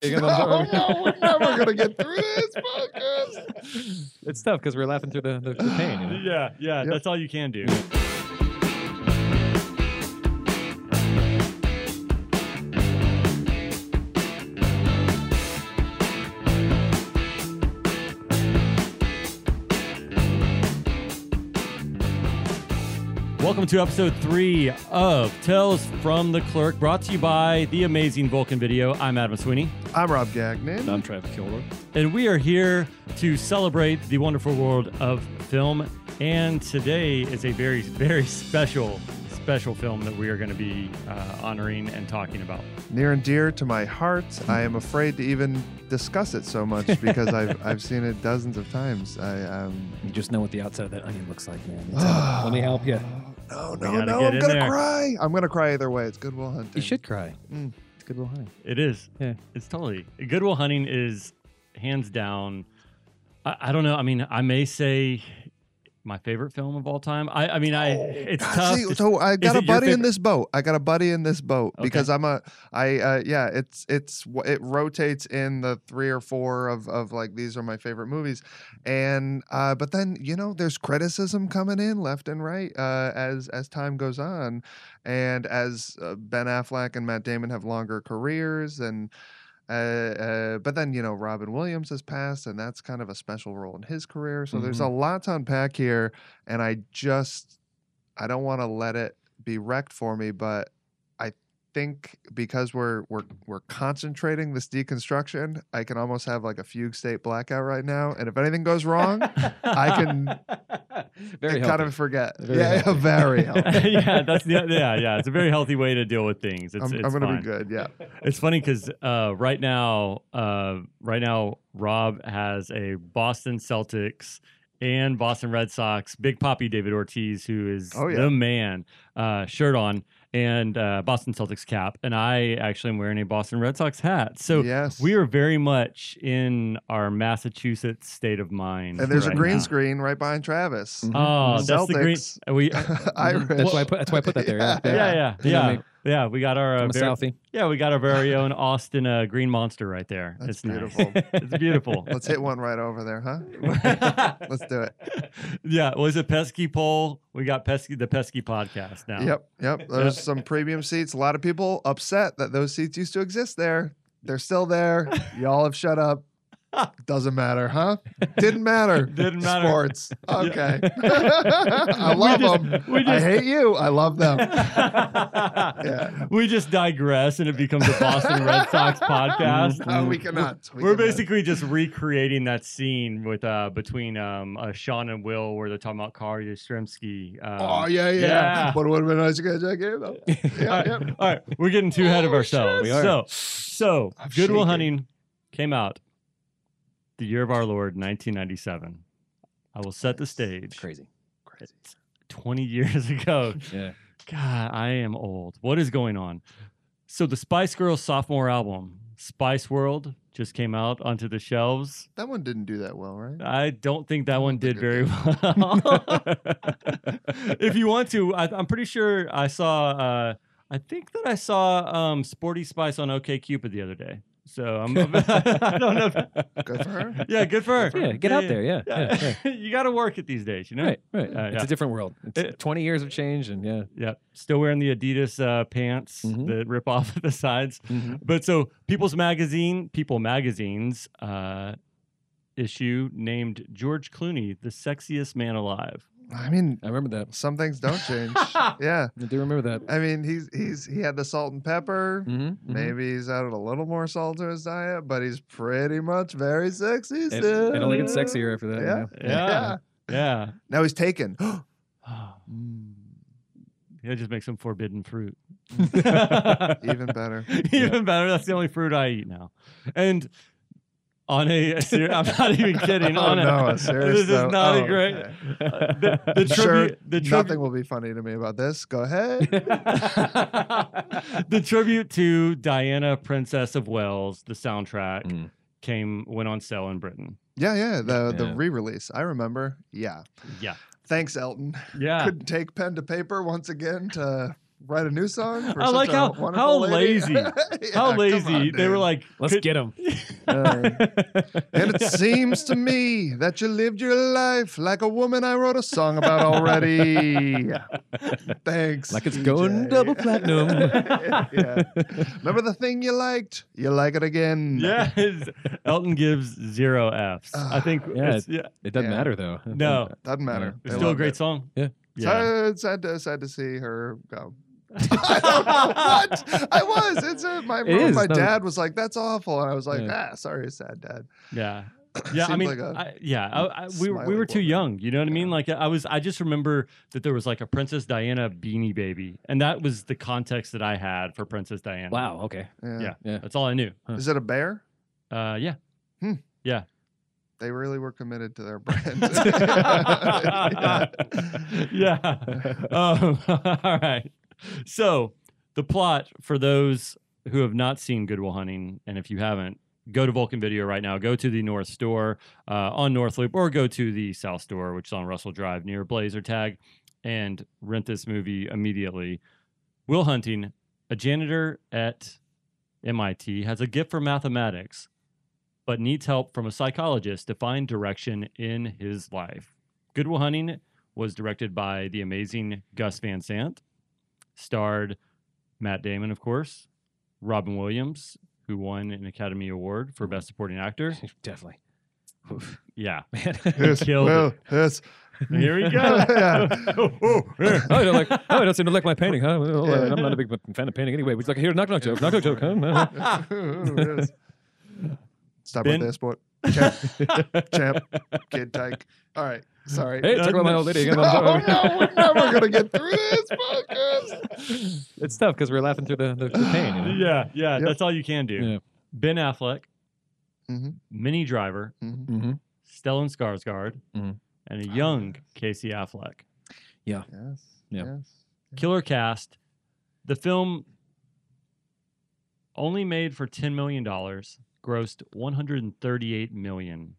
Big Oh no, we're never gonna get through this podcast. It's tough because we're laughing through the, the, the pain. You know? Yeah, yeah, Yep. that's all you can do. Welcome to episode three of Tales from the Clerk, brought to you by the amazing Vulcan Video. I'm Adam Sweeney. I'm Rob Gagnon. I'm Travis Kilmer. And we are here to celebrate the wonderful world of film. And today is a very, very special, special film that we are going to be uh, honoring and talking about. Near and dear to my heart. I am afraid to even discuss it so much because I've I've seen it dozens of times. I um. You just know what the outside of that onion looks like, man. Uh, let me help you. No, no, no! I'm gonna there. cry. I'm gonna cry either way. It's Goodwill Hunting. You should cry. Mm. It's good will hunting. It is. Yeah. It's totally. Goodwill Hunting is hands down. I, I don't know. I mean, I may say my favorite film of all time. I, I mean, I it's tough. see, so I got a buddy in this boat. I got a buddy in this boat Okay. because I'm a I uh yeah, it's it's it rotates in the 3 or 4 of of like these are my favorite movies. And uh but then, you know, there's criticism coming in left and right uh as as time goes on and as uh, Ben Affleck and Matt Damon have longer careers and uh, uh, but then you know Robin Williams has passed, and that's kind of a special role in his career. So there's a lot to unpack here, and I just I don't want to let it be wrecked for me, but think because we're we're we're concentrating this deconstruction, I can almost have like a fugue state blackout right now, and if anything goes wrong, I can Very kind healthy. of forget. Very yeah, yeah, healthy. very healthy. yeah, that's the, yeah, yeah. It's a very healthy way to deal with things. It's, I'm, it's I'm gonna fine. be good. Yeah. It's funny because uh, right now, uh, right now, Rob has a Boston Celtics and Boston Red Sox Big Papi David Ortiz, who is Oh, yeah. the man, uh, shirt on and uh, Boston Celtics cap, and I actually am wearing a Boston Red Sox hat. So yes. we are very much in our Massachusetts state of mind. and there's right a green now. screen right behind Travis. Mhm. Oh, that's the green. Celtics. We, Irish. That's why I put. That's why I put that there. Yeah. Yeah. yeah, yeah, You know yeah, me. Yeah. We got our uh, very- Southie. Yeah, we got our very own Austin uh, Green Monster right there. That's it's nice. beautiful. it's beautiful. Let's hit one right over there, huh? Let's do it. yeah, it was a Pesky Pole? We got pesky the pesky podcast now. Yep, yep. There's some premium seats. A lot of people upset that those seats used to exist there. They're still there. Y'all have shut up. Doesn't matter, huh? Didn't matter. Didn't matter. Sports. Okay. I love just- them. we I hate you. I love them. Yeah. We just digress and it becomes a Boston Red Sox podcast. No, we cannot. We We're cannot. basically just recreating that scene with uh between um uh, Sean and Will where they're talking about Carl Yastrzemski. Um, Oh yeah, yeah. yeah. But it would have been nice to get Jack in though. all, yeah. right. all right. we're getting too ahead of Oh, ourselves. We are. So, so Goodwill. Hunting came out the year of our Lord, 1997. I will set the stage. crazy. Crazy. 20 years ago. Yeah. God, I am old. What is going on? So the Spice Girls sophomore album, Spice World, just came out onto the shelves. That one didn't do that well, right? I don't think that don't one did very well. if you want to, I, I'm pretty sure I saw. Uh, I think that I saw um, Sporty Spice on OkCupid the other day. So I'm. I don't know. If, Good for her. yeah, good for her. Yeah. Get out there. Yeah. Yeah. yeah. you got to work it these days, you know. Right. Right. Uh, it's yeah. a different world. It's It- 20 years of change, and yeah. Yeah, still wearing the Adidas uh, pants Mhm. that rip off at the sides. Mhm. But so People's Magazine, People Magazine's uh, issue named George Clooney the sexiest man alive. I mean, I remember that. some things don't change. yeah. I do remember that. I mean, he's he's he had the salt and pepper. Mm-hmm. Maybe he's added a little more salt to his diet, but he's pretty much very sexy It, still. it only gets sexier after that. Yeah. you know? Yeah, yeah. Now he's taken. Yeah, just makes some forbidden fruit. Even better. Even better. That's the only fruit I eat now. And on a, a ser- I'm not even kidding. Oh, on a, no, a serious this is not Oh, a great. okay. the, the I'm sure tribute. The tribute. nothing will be funny to me about this. Go ahead. the tribute to Diana, Princess of Wales, the soundtrack Mm. came went on sale in Britain. yeah, yeah. The the re-release. I remember. Yeah. Yeah, Thanks, Elton. yeah. Couldn't take pen to paper once again to write a new song? For I like how- wonderful how lazy. Yeah, How come lazy on, they were like. Let's could- get him. Uh, and it seems to me that you lived your life like a woman I wrote a song about already. Thanks. Like it's going double platinum. yeah. Remember the thing you liked? You like it again. Yes, Elton gives zero Fs. I think. Yeah, it's, yeah. It doesn't Yeah. matter though. No, Doesn't matter. Yeah. They it's still a great it. song. Yeah. Yeah. Sad, sad, to, sad to see her go. I what I was. It's a, my It is, my no. dad was like, "That's awful," and I was like, Yeah. "Ah, sorry, sad dad." Yeah. Yeah, I Seemed mean, like a I, yeah, I, I, we were we were too woman. young. You know what I mean? Like I was, I just remember that there was like a Princess Diana beanie baby, and that was the context that I had for Princess Diana. Wow. Okay. Yeah. Yeah. Yeah. That's all I knew. Is it a bear? Uh, yeah. Yeah. They really were committed to their brand. yeah. yeah. Um, all right. So the plot for those who have not seen Goodwill Hunting, and if you haven't, go to Vulcan Video right now. Go to the North Store uh, on North Loop, or go to the South Store, which is on Russell Drive near Blazer Tag, and rent this movie immediately. Will Hunting, a janitor at MIT, has a gift for mathematics, but needs help from a psychologist to find direction in his life. Goodwill Hunting was directed by the amazing Gus Van Sant, starred Matt Damon, of course, Robin Williams, who won an Academy Award for Best Supporting Actor. Definitely. Oof. Yeah, Man. yes, Killed it. yes. here we go. Yeah. Oh, oh, oh, you don't like? Oh, you don't seem to like my painting, huh? Well, uh, I'm not a big fan of painting anyway. It's like here, knock knock joke, knock knock joke, huh? Yes. Stop Ben- right there, sport. Champ, champ, kid tyke. All right, sorry. Hey, talk about my old lady again. No, I'm- no, we're never gonna get through this podcast. It's tough because we're laughing through the, the, the pain. You know? yeah, yeah, Yep. that's all you can do. Yeah. Ben Affleck, Mhm, Minnie Driver, mhm. Mm-hmm. Stellan Skarsgård, Mhm. and a young Casey Affleck. Yeah. Yes. Yeah. Yes. Killer cast. The film only made for $10 million, grossed $138 million.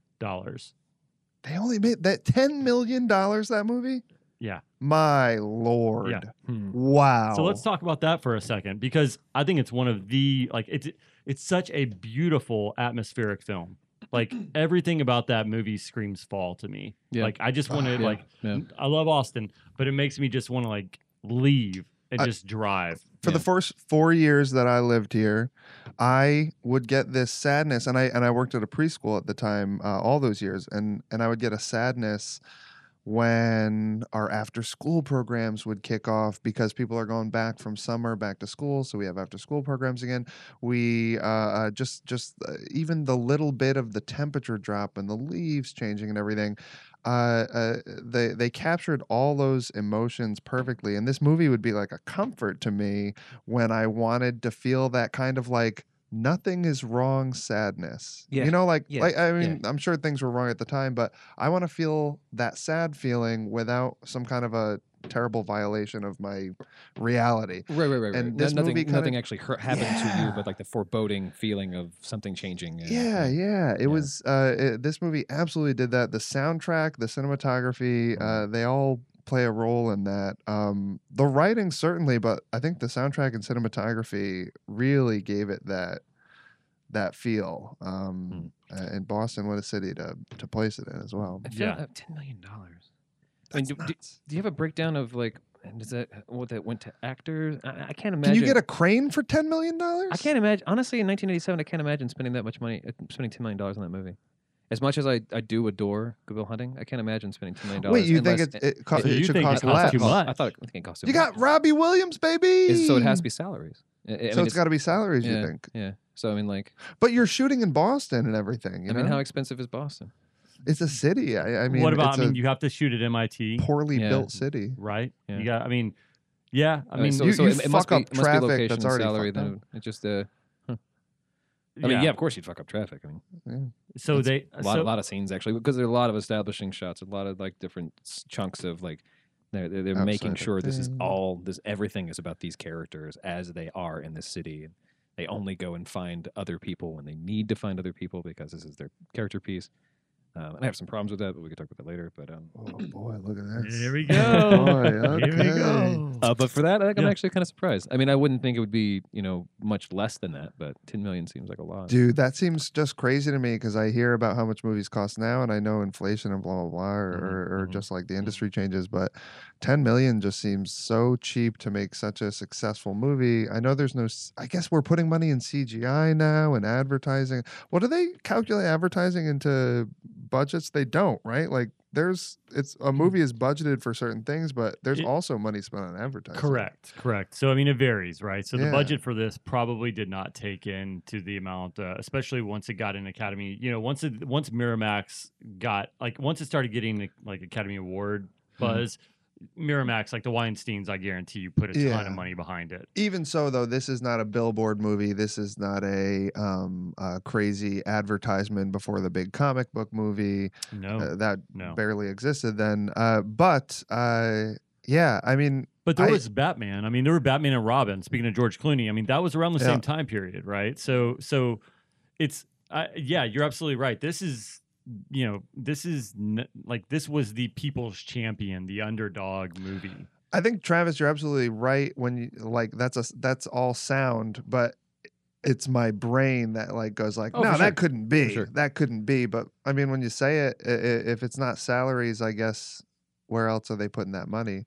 They only made that ten million dollars. That movie. Yeah. My lord. Yeah. Hmm. Wow. So let's talk about that for a second because I think it's one of the like it's it's such a beautiful atmospheric film. Like everything about that movie screams fall to me. Yeah. Like I just want to Yeah. like Yeah. I love Austin, but it makes me just want to like leave and I- just drive. For the first four years that I lived here, I would get this sadness, and I and I worked at a preschool at the time, uh, all those years, and and I would get a sadness when our after school programs would kick off because people are going back from summer back to school so we have after school programs again. We uh, uh, just just uh, even the little bit of the temperature drop and the leaves changing and everything uh, uh, they they captured all those emotions perfectly and this movie would be like a comfort to me when I wanted to feel that kind of like nothing is wrong sadness. Yeah, You know, like yeah, like I yeah. mean, I'm sure things were wrong at the time, but I want to feel that sad feeling without some kind of a terrible violation of my reality. Right, right, right, right. And No- this nothing, movie kinda- nothing actually hurt, happened to you, but like the foreboding feeling of something changing. and- Yeah, yeah. It Yeah. was uh it, this movie absolutely did that. The soundtrack, the cinematography, Mm-hmm. uh they all play a role in that. Um the writing certainly, but I think the soundtrack and cinematography really gave it that that feel. Um uh, and Boston, what a city to to place it in as well. I feel Yeah. ten million dollars. I mean, That's do- do- Do you have a breakdown of like, and does that what that went to actors? I, I can't imagine. Can you get a crane for ten million dollars? I can't imagine. Honestly, in 1987, I can't imagine spending that much money, uh, spending ten million dollars on that movie. As much as I, I do adore Goodwill Hunting, I can't imagine spending ten million dollars. Wait, you unless, think it's, it, co- So it should think it cost costs less? too much? I thought it, I think it cost too You much. got Robbie Williams, baby. Is- so it has to be salaries. I- I mean, so it's got to be salaries, yeah, you think? Yeah. So I mean, like, But you're shooting in Boston and everything. You I mean, how expensive is Boston? It's a city. I, I mean, what about? I mean, you have to shoot at MIT, poorly Yeah. built city. right? Yeah. You got. I mean, yeah. I Uh, mean, so, you- so you it, it must fuck be, up it must be traffic location that's already salary. Then it just uh, yeah. I mean, yeah, of course you'd fuck up traffic. I mean, So they a lot, so, a lot of scenes actually because there are a lot of establishing shots, a lot of like different s- chunks of like they're they're, they're making sure this is all this everything is about these characters as they are in this city. And they only go and find other people when they need to find other people because this is their character piece. Um, and I have some problems with that, but we could talk about that later. But um, Oh boy, look at this. Here we go. Boy, go. Here we go. uh, but for that, I think I'm actually kind of surprised. I mean, I wouldn't think it would be you know much less than that, but 10 million seems like a lot. Dude, that seems just crazy to me because I hear about how much movies cost now, and I know inflation and blah blah blah, or, Mhm, or, or mhm, just like the industry changes. But ten million just seems so cheap to make such a successful movie. I know there's no. s- I guess we're putting money in CGI now and advertising. What do they calculate advertising into budgets? They don't, right? Like there's it's a movie is budgeted for certain things, but there's It- also money spent on advertising. Correct, correct. So I mean, it varies, right? So the budget for this probably did not take into the amount, uh, especially once it got an Academy. You know, once it once Miramax got like once it started getting the, like Academy Award Mm-hmm. Miramax like the Weinstein's, I guarantee you put a ton of money behind it. even so though this is not a billboard movie this is not a um a crazy advertisement before the big comic book movie No, uh, that no. barely existed then uh but uh yeah i mean But there I- was Batman. I mean, there were Batman and Robin. Speaking of George Clooney, I mean, that was around the Yeah. same time period, right? So, so it's yeah, you're absolutely right. This is you know, this is n- like this was the people's champion, the underdog movie. i think travis you're absolutely right when you like that's a that's all sound but it's my brain that like goes like Oh, no for that sure. couldn't be sure. that couldn't be but i mean when you say it if it's not salaries i guess where else are they putting that money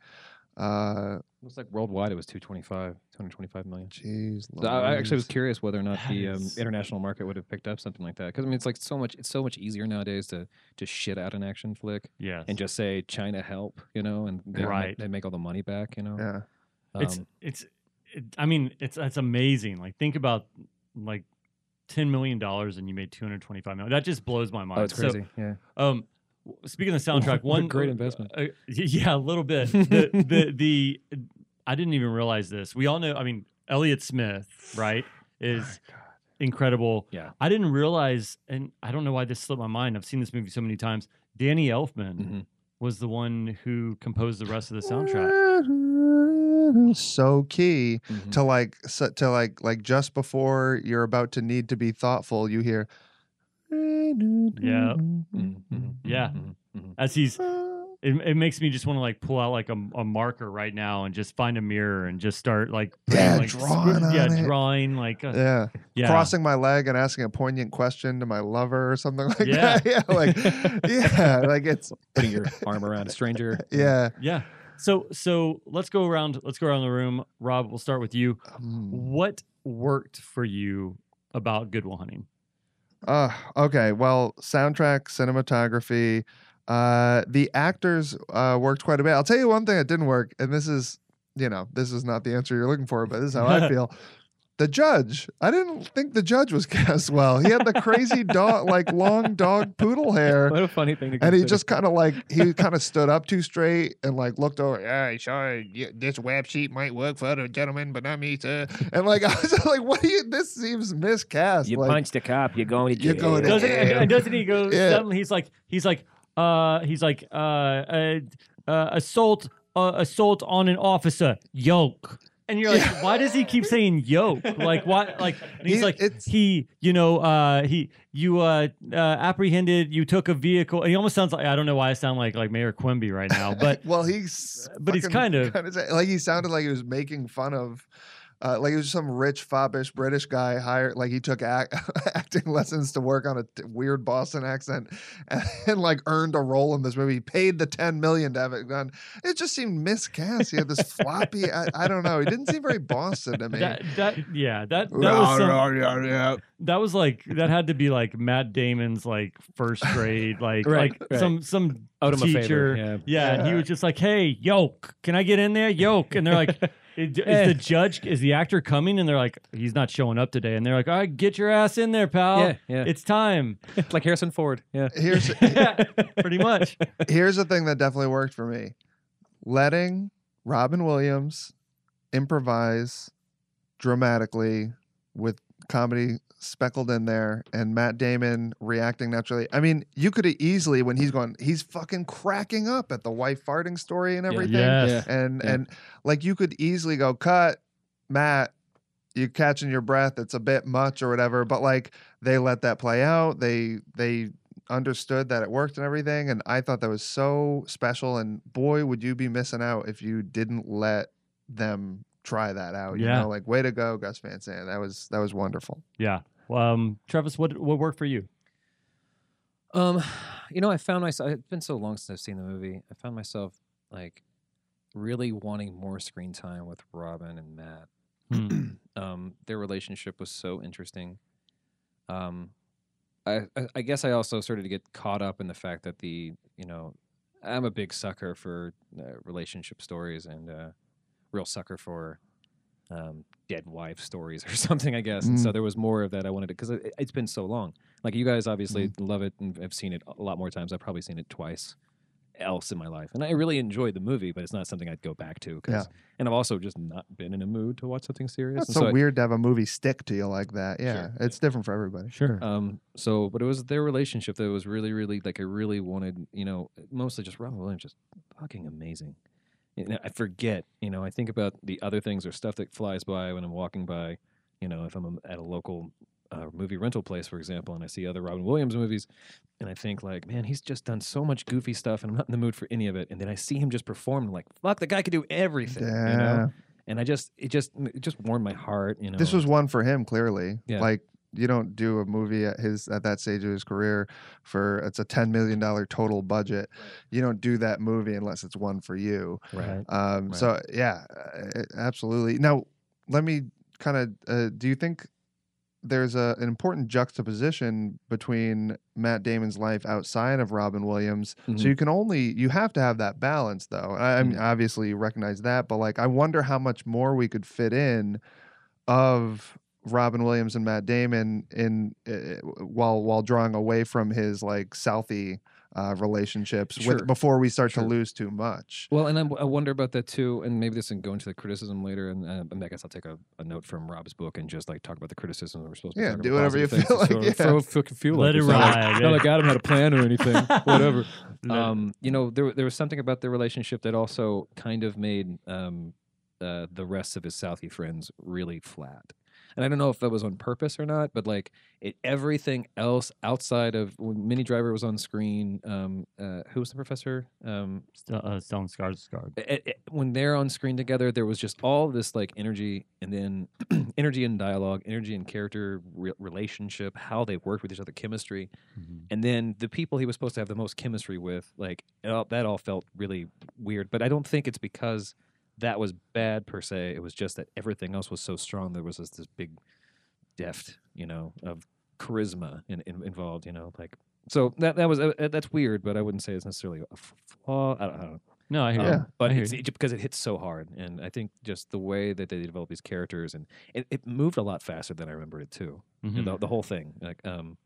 uh Looks like worldwide it was 225, 225 million. jeez So I I actually was curious whether or not the um, international market would have picked up something like that. Because I mean, it's like so much. It's so much easier nowadays to just shit out an action flick Yes, and just say China help, you know, and they, Right. they make all the money back, you know. yeah it's Um, it's. It, I mean, it's it's amazing. Like think about like ten million dollars and you made two hundred twenty five million. That just blows my mind. oh, it's So, crazy. yeah. Um, w- speaking of the soundtrack, one great investment. Uh, yeah, a little bit. The, the the I didn't even realize this. We all know. I mean, Elliott Smith, right, is incredible. Yeah. I didn't realize, and I don't know why this slipped my mind. I've seen this movie so many times. Danny Elfman Mhm. was the one who composed the rest of the soundtrack. so key Mhm. to like so, to like like just before you're about to need to be thoughtful you hear Yeah. Mhm, mhm, Yeah. mhm, mhm. As he's, it, it makes me just want to like pull out like a, a marker right now and just find a mirror and just start like, Yeah, like, drawing scribble- yeah, it. drawing like, uh, yeah yeah, crossing my leg and asking a poignant question to my lover or something like Yeah. that yeah like yeah like it's Putting your arm around a stranger. yeah Yeah. So so let's go around let's go around the room. Rob, we'll start with you. Mm. What worked for you about Goodwill Hunting? Uh, okay. Well, soundtrack, cinematography, uh, the actors uh, worked quite a bit. I'll tell you one thing that didn't work, and this is, you know, this is not the answer you're looking for, but this is how I feel. The judge, I didn't think the judge was cast well. He had the crazy dog, like long dog poodle hair. What a funny thing to And he just kind of like he kind of stood up too straight and like looked over. Yeah, sure. yeah, This web sheet might work for other gentlemen, but not me, sir. And like I was just like, what do you? This seems miscast. You like, punched a cop, you're going to jail. You're going to Doesn't Yeah. and doesn't he go Yeah. suddenly he's like he's like uh he's like uh, uh, uh assault uh, assault on an officer yoke. And you're like, why does he keep saying yoke? Like why like he's He- like it's- he you know uh he you uh, uh apprehended you took a vehicle and he almost sounds like I don't know why I sound like like Mayor Quimby right now, but well, he's but he's kind of- kinda like he sounded like he was making fun of. Uh, like he was some rich, foppish British guy hired. Like he took act, acting lessons to work on a t- weird Boston accent, and, and like earned a role in this movie. He paid the ten million to have it done. It just seemed miscast. He had this floppy. I, I don't know. He didn't seem very Boston to me. that that yeah that that was some, that was like that had to be like Matt Damon's like first grade like Right, like right. some some Owed him a favor, teacher yeah. yeah, and he was just like hey yoke can I get in there yoke and they're like is Eh. the judge is the actor coming and they're like he's not showing up today and they're like all right get your ass in there pal Yeah, yeah. it's time like Harrison Ford. Yeah. Here's yeah pretty much here's the thing that definitely worked for me letting robin williams improvise dramatically with comedy speckled in there and matt damon reacting naturally i mean you could have easily when he's going he's fucking cracking up at the wife farting story and everything yes and Yeah. and like you could easily go cut matt you catching your breath it's a bit much or whatever but like they let that play out they they understood that it worked and everything. And I thought that was so special. And boy, would you be missing out if you didn't let them try that out. You Yeah. know, like way to go, Gus Van Sant. That was that was wonderful. Yeah. Well, um, Travis, what what worked for you? Um, you know, I found myself. It's been so long since I've seen the movie. I found myself like really wanting more screen time with Robin and Matt. Hmm. Um, their relationship was so interesting. Um, I, I I guess I also started to get caught up in the fact that the you know I'm a big sucker for uh, relationship stories and uh, real sucker for um, dead wife stories or something. I guess, and so there was more of that I wanted to because it, it's been so long. Like you guys obviously love it and have seen it a lot more times. I've probably seen it twice else in my life, and I really enjoyed the movie, but it's not something I'd go back to. 'cause- Yeah. And I've also just not been in a mood to watch something serious. That's and so, so I- weird to have a movie stick to you like that. Yeah, Sure. it's different for everybody. Sure. Um, so, but it was their relationship that was really, really like I really wanted, you know, mostly just Robin Williams, just fucking amazing. You know, I forget, you know, I think about the other things or stuff that flies by when I'm walking by, you know, if I'm at a local uh, movie rental place, for example, and I see other Robin Williams movies, and I think like, man, he's just done so much goofy stuff, and I'm not in the mood for any of it. And then I see him just perform, and like, fuck, the guy could do everything, Yeah. you know. And I just, it just, it just warmed my heart, you know. This was one for him, clearly. Yeah. Like you don't do a movie at his at that stage of his career for it's a ten million dollar total budget. You don't do that movie unless it's one for you. right. Um, Right. So yeah, absolutely. Now, let me kind of. Uh, do you think there's a, an important juxtaposition between Matt Damon's life outside of Robin Williams? Mhm. So you can only you have to have that balance, though. I, I mean, Mhm. obviously you recognize that, but like, I wonder how much more we could fit in of Robin Williams and Matt Damon in uh, while while drawing away from his like Southie uh, relationships Sure. with before we start Sure. to lose too much. Well, and I'm, I wonder about that too, and maybe this can go into the criticism later. And, uh, and I guess I'll take a, a note from Rob's book and just like talk about the criticism. We're supposed to Yeah, do whatever you feel like, yeah. throw- fucking feel Let like it It's not like- ride, Not like Adam had a plan or anything. Whatever. Let- um, you know, there there was something about their relationship that also kind of made um, uh, the rest of his Southie friends really flat. And I don't know if that was on purpose or not, but like it, everything else outside of when Minnie Driver was on screen, um, uh, who was the professor? Um, St- uh, Stellan Skarsgård. it, it- when they're on screen together, there was just all this like energy, and then energy and dialogue, energy and character, re- relationship, how they worked with each other, chemistry, Mhm. and then the people he was supposed to have the most chemistry with, like it all, that all felt really weird. But I don't think it's because that was bad per se. It was just that everything else was so strong. There was this, this big deft, you know, of charisma in, in, involved. You know, like so that that was uh, that's weird, but I wouldn't say it's necessarily a flaw. I don't, I don't know. No, I hear Um, you. But hear it's, you. it, because it hits so hard, and I think just the way that they develop these characters, and it, it moved a lot faster than I remembered it too. And Mhm. The, the whole thing, like um,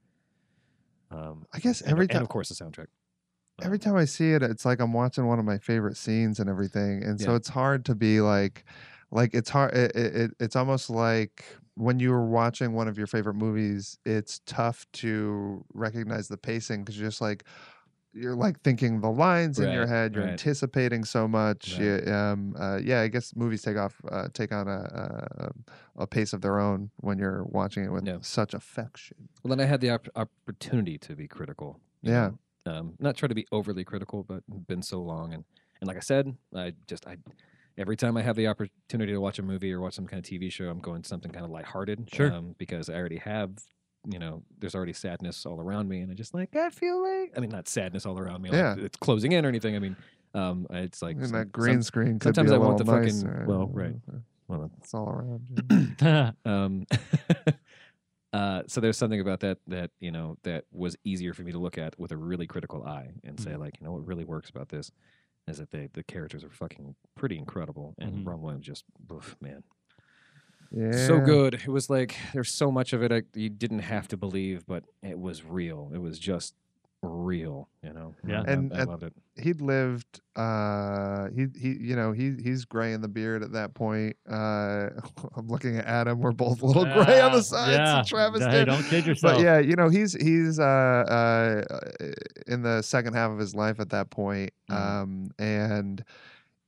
um, I guess and- every and, time of course the soundtrack. Every time I see it, it's like I'm watching one of my favorite scenes and everything, and so Yeah. it's hard to be like, like it's hard. It, it, it- it's almost like when you were watching one of your favorite movies, it's tough to recognize the pacing because you're just like. You're like thinking the lines in your head. You're right. anticipating so much. Right. You- um, uh, yeah, I guess movies take off, uh, take on a, a a pace of their own when you're watching it with Yeah. such affection. Well, then I had the op- opportunity to be critical. Yeah. know. Um, not try to be overly critical, but been so long, and and like I said, I just I every time I have the opportunity to watch a movie or watch some kind of TV show, I'm going something kind of lighthearted. Sure. Um, because I already have. You know, there's already sadness all around me, and I just like I feel like I mean, not sadness all around me, like Yeah. it's closing in or anything. I mean, um, it's like and some- that green some- screen sometimes I want the fucking- well, right. well, It's all around you. um, uh, so there's something about that that you know that was easier for me to look at with a really critical eye and say Mhm. like you know what really works about this is that they the characters are fucking pretty incredible and Mhm. Ron Williams just oof, man Yeah. so good it was like there's so much of it I, you didn't have to believe but it was real it was just real you know Yeah. I, And I, at- loved it He'd lived. Uh, he he. You know he he's gray in the beard at that point. Uh, I'm looking at Adam. We're both a little gray on the Yeah, sides. Yeah. Travis Hey, did. don't kid yourself. But yeah, you know he's he's uh, uh, in the second half of his life at that point, Mhm. um, and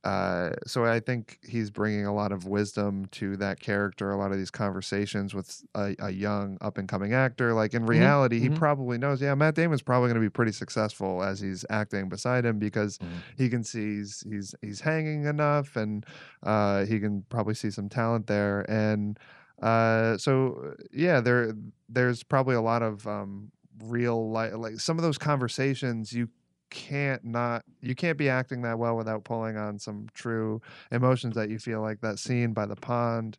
uh, so I think he's bringing a lot of wisdom to that character. A lot of these conversations with a, a young up and coming actor. Like in reality, he mhm. probably knows. Yeah, Matt Damon's probably going to be pretty successful as he's acting beside him because Mhm. he can see he's he's he's hanging enough, and uh, he can probably see some talent there. And uh, so yeah, there there's probably a lot of um, real life like some of those conversations you can't not you can't be acting that well without pulling on some true emotions that you feel like that scene by the pond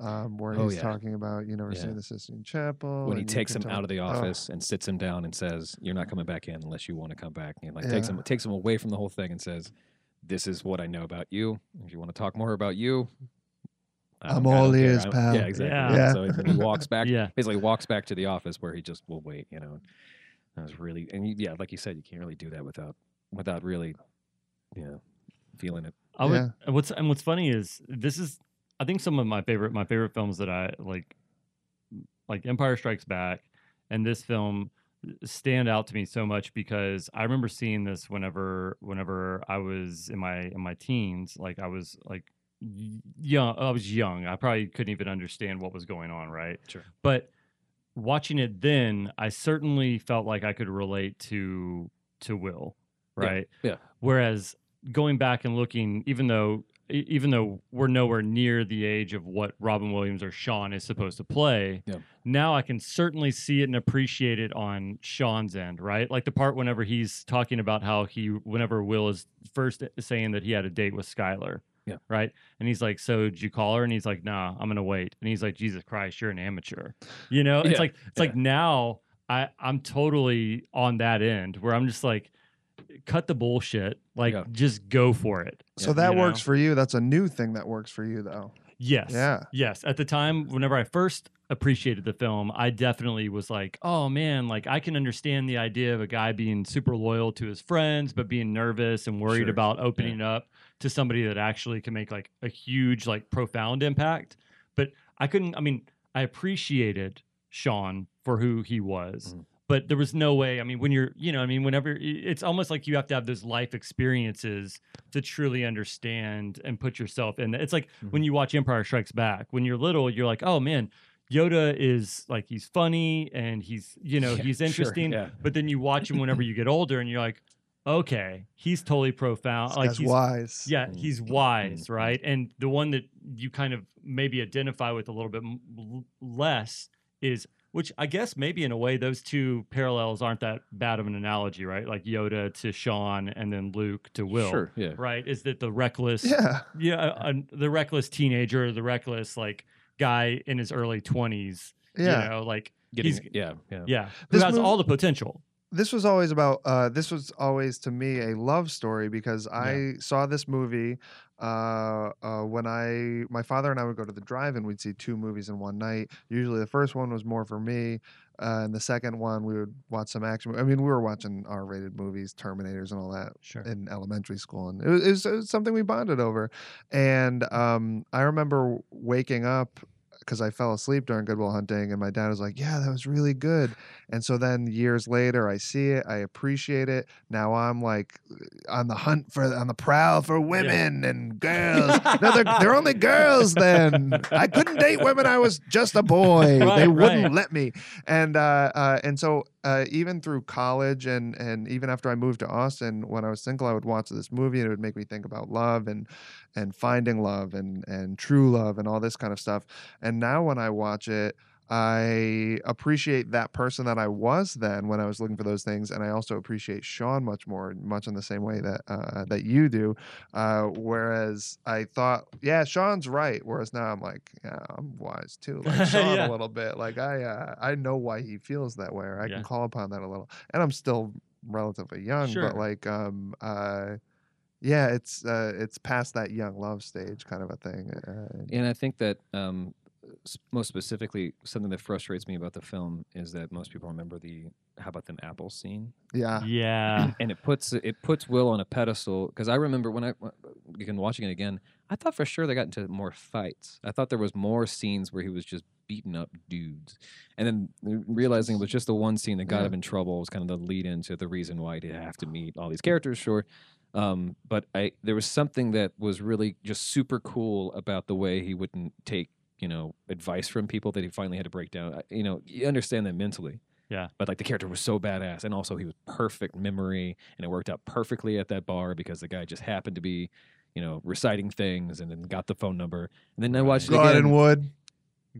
um, where Oh, he's yeah. talking about you never Yeah. seen the Sistine Chapel when he takes him tell- out of the oh, office and sits him down and says, "You're not coming back in unless you want to come back." And like takes him takes him away from the whole thing and says, "This is what I know about you. If you want to talk more about you." I I'm all care. ears, pal. Yeah, exactly. Yeah. Yeah. So he walks back. Yeah. basically walks back to the office where he just will wait. You know, that was really and you, yeah, like you said, you can't really do that without without really, you know, feeling it. I would, Yeah. and what's and what's funny is this is I think some of my favorite my favorite films that I like like Empire Strikes Back and this film stand out to me so much because I remember seeing this whenever whenever I was in my in my teens like I was like young I was young I probably couldn't even understand what was going on right Sure. but watching it then I certainly felt like I could relate to to Will right yeah. whereas going back and looking even though even though we're nowhere near the age of what Robin Williams or Sean is supposed to play, Yeah. now I can certainly see it and appreciate it on Sean's end, right? Like the part whenever he's talking about how he, whenever Will is first saying that he had a date with Skylar. Yeah. Right. And he's like, So did you call her? And he's like, Nah, I'm gonna wait. And he's like, Jesus Christ, you're an amateur. You know, it's Yeah, like it's like now I, I'm totally on that end where I'm just like, cut the bullshit. Like Yeah. just go for it. so Yeah. that You works know? for you that's a new thing that works for you though Yes. Yeah. Yes. At the time, whenever I first appreciated the film, I definitely was like, oh man, like I can understand the idea of a guy being super loyal to his friends, but being nervous and worried Sure. about opening up to somebody that actually can make like a huge, like profound impact. But I couldn't, I mean, I appreciated Sean for who he was. Mhm. But there was no way. I mean, when you're, you know, I mean, whenever it's almost like you have to have those life experiences to truly understand and put yourself in. It's like when you watch Empire Strikes Back. When you're little, you're like, oh man, Yoda is like he's funny and he's you know Yeah, he's sure, interesting. yeah. But then you watch him whenever you get older, and you're like, okay, he's totally profound. This like guy's he's wise yeah, Mm, he's wise, mm, right? And the one that you kind of maybe identify with a little bit m- l- less is, which I guess maybe in a way those two parallels aren't that bad of an analogy, right? Like Yoda to Sean and then Luke to Will, Sure. Yeah. right? Is that the reckless, yeah yeah, uh, the reckless teenager, the reckless like guy in his early twenties, yeah you know, like Getting, he's yeah. Yeah. yeah, who This has mov- all the potential. This was always about uh this was always to me a love story because I saw this movie uh uh when I my father and I would go to the drive-in we'd see two movies in one night. Usually the first one was more for me uh, and the second one we would watch some action I mean we were watching R-rated movies Terminators and all that Sure. in elementary school and it was, it was, it was something we bonded over. And um I remember waking up because I fell asleep during Goodwill Hunting, and my dad was like, "Yeah, that was really good." And so then years later, I see it, I appreciate it. Now I'm like on the hunt for, on the prowl for women and girls. no, they're, they're only girls. Then I couldn't date women. I was just a boy. Right, they wouldn't right. let me. And uh, uh, and so uh, even through college and and even after I moved to Austin, when I was single, I would watch this movie and it would make me think about love and and finding love and and true love and all this kind of stuff. And now when I watch it, I appreciate that person that I was then when I was looking for those things, and I also appreciate Sean much more, much in the same way that uh, that you do. Uh, whereas I thought, yeah, Sean's right. Whereas now I'm like, yeah, I'm wise too, like Sean Yeah. a little bit. Like I, uh, I know why he feels that way, or I Yeah. can call upon that a little. And I'm still relatively young, Sure. but like, um, uh, yeah, it's uh, it's past that young love stage kind of a thing. Uh, And I think that um, s- most specifically, something that frustrates me about the film is that most people remember the "How about them apples" scene, yeah, Yeah. and it puts it puts Will on a pedestal. Because I remember when I again watching it again, I thought for sure they got into more fights. I thought there was more scenes where he was just beating up dudes, and then realizing it was just the one scene that got Yeah. him in trouble was kind of the lead into the reason why he did have to meet all these characters. Sure. Um, but I there was something that was really just super cool about the way he wouldn't take you know advice from people that he finally had to break down. You know, you understand that mentally. Yeah. But like the character was so badass, and also he was perfect memory, and it worked out perfectly at that bar because the guy just happened to be, you know, reciting things, and then got the phone number, and then I watched it again. Gordon Wood.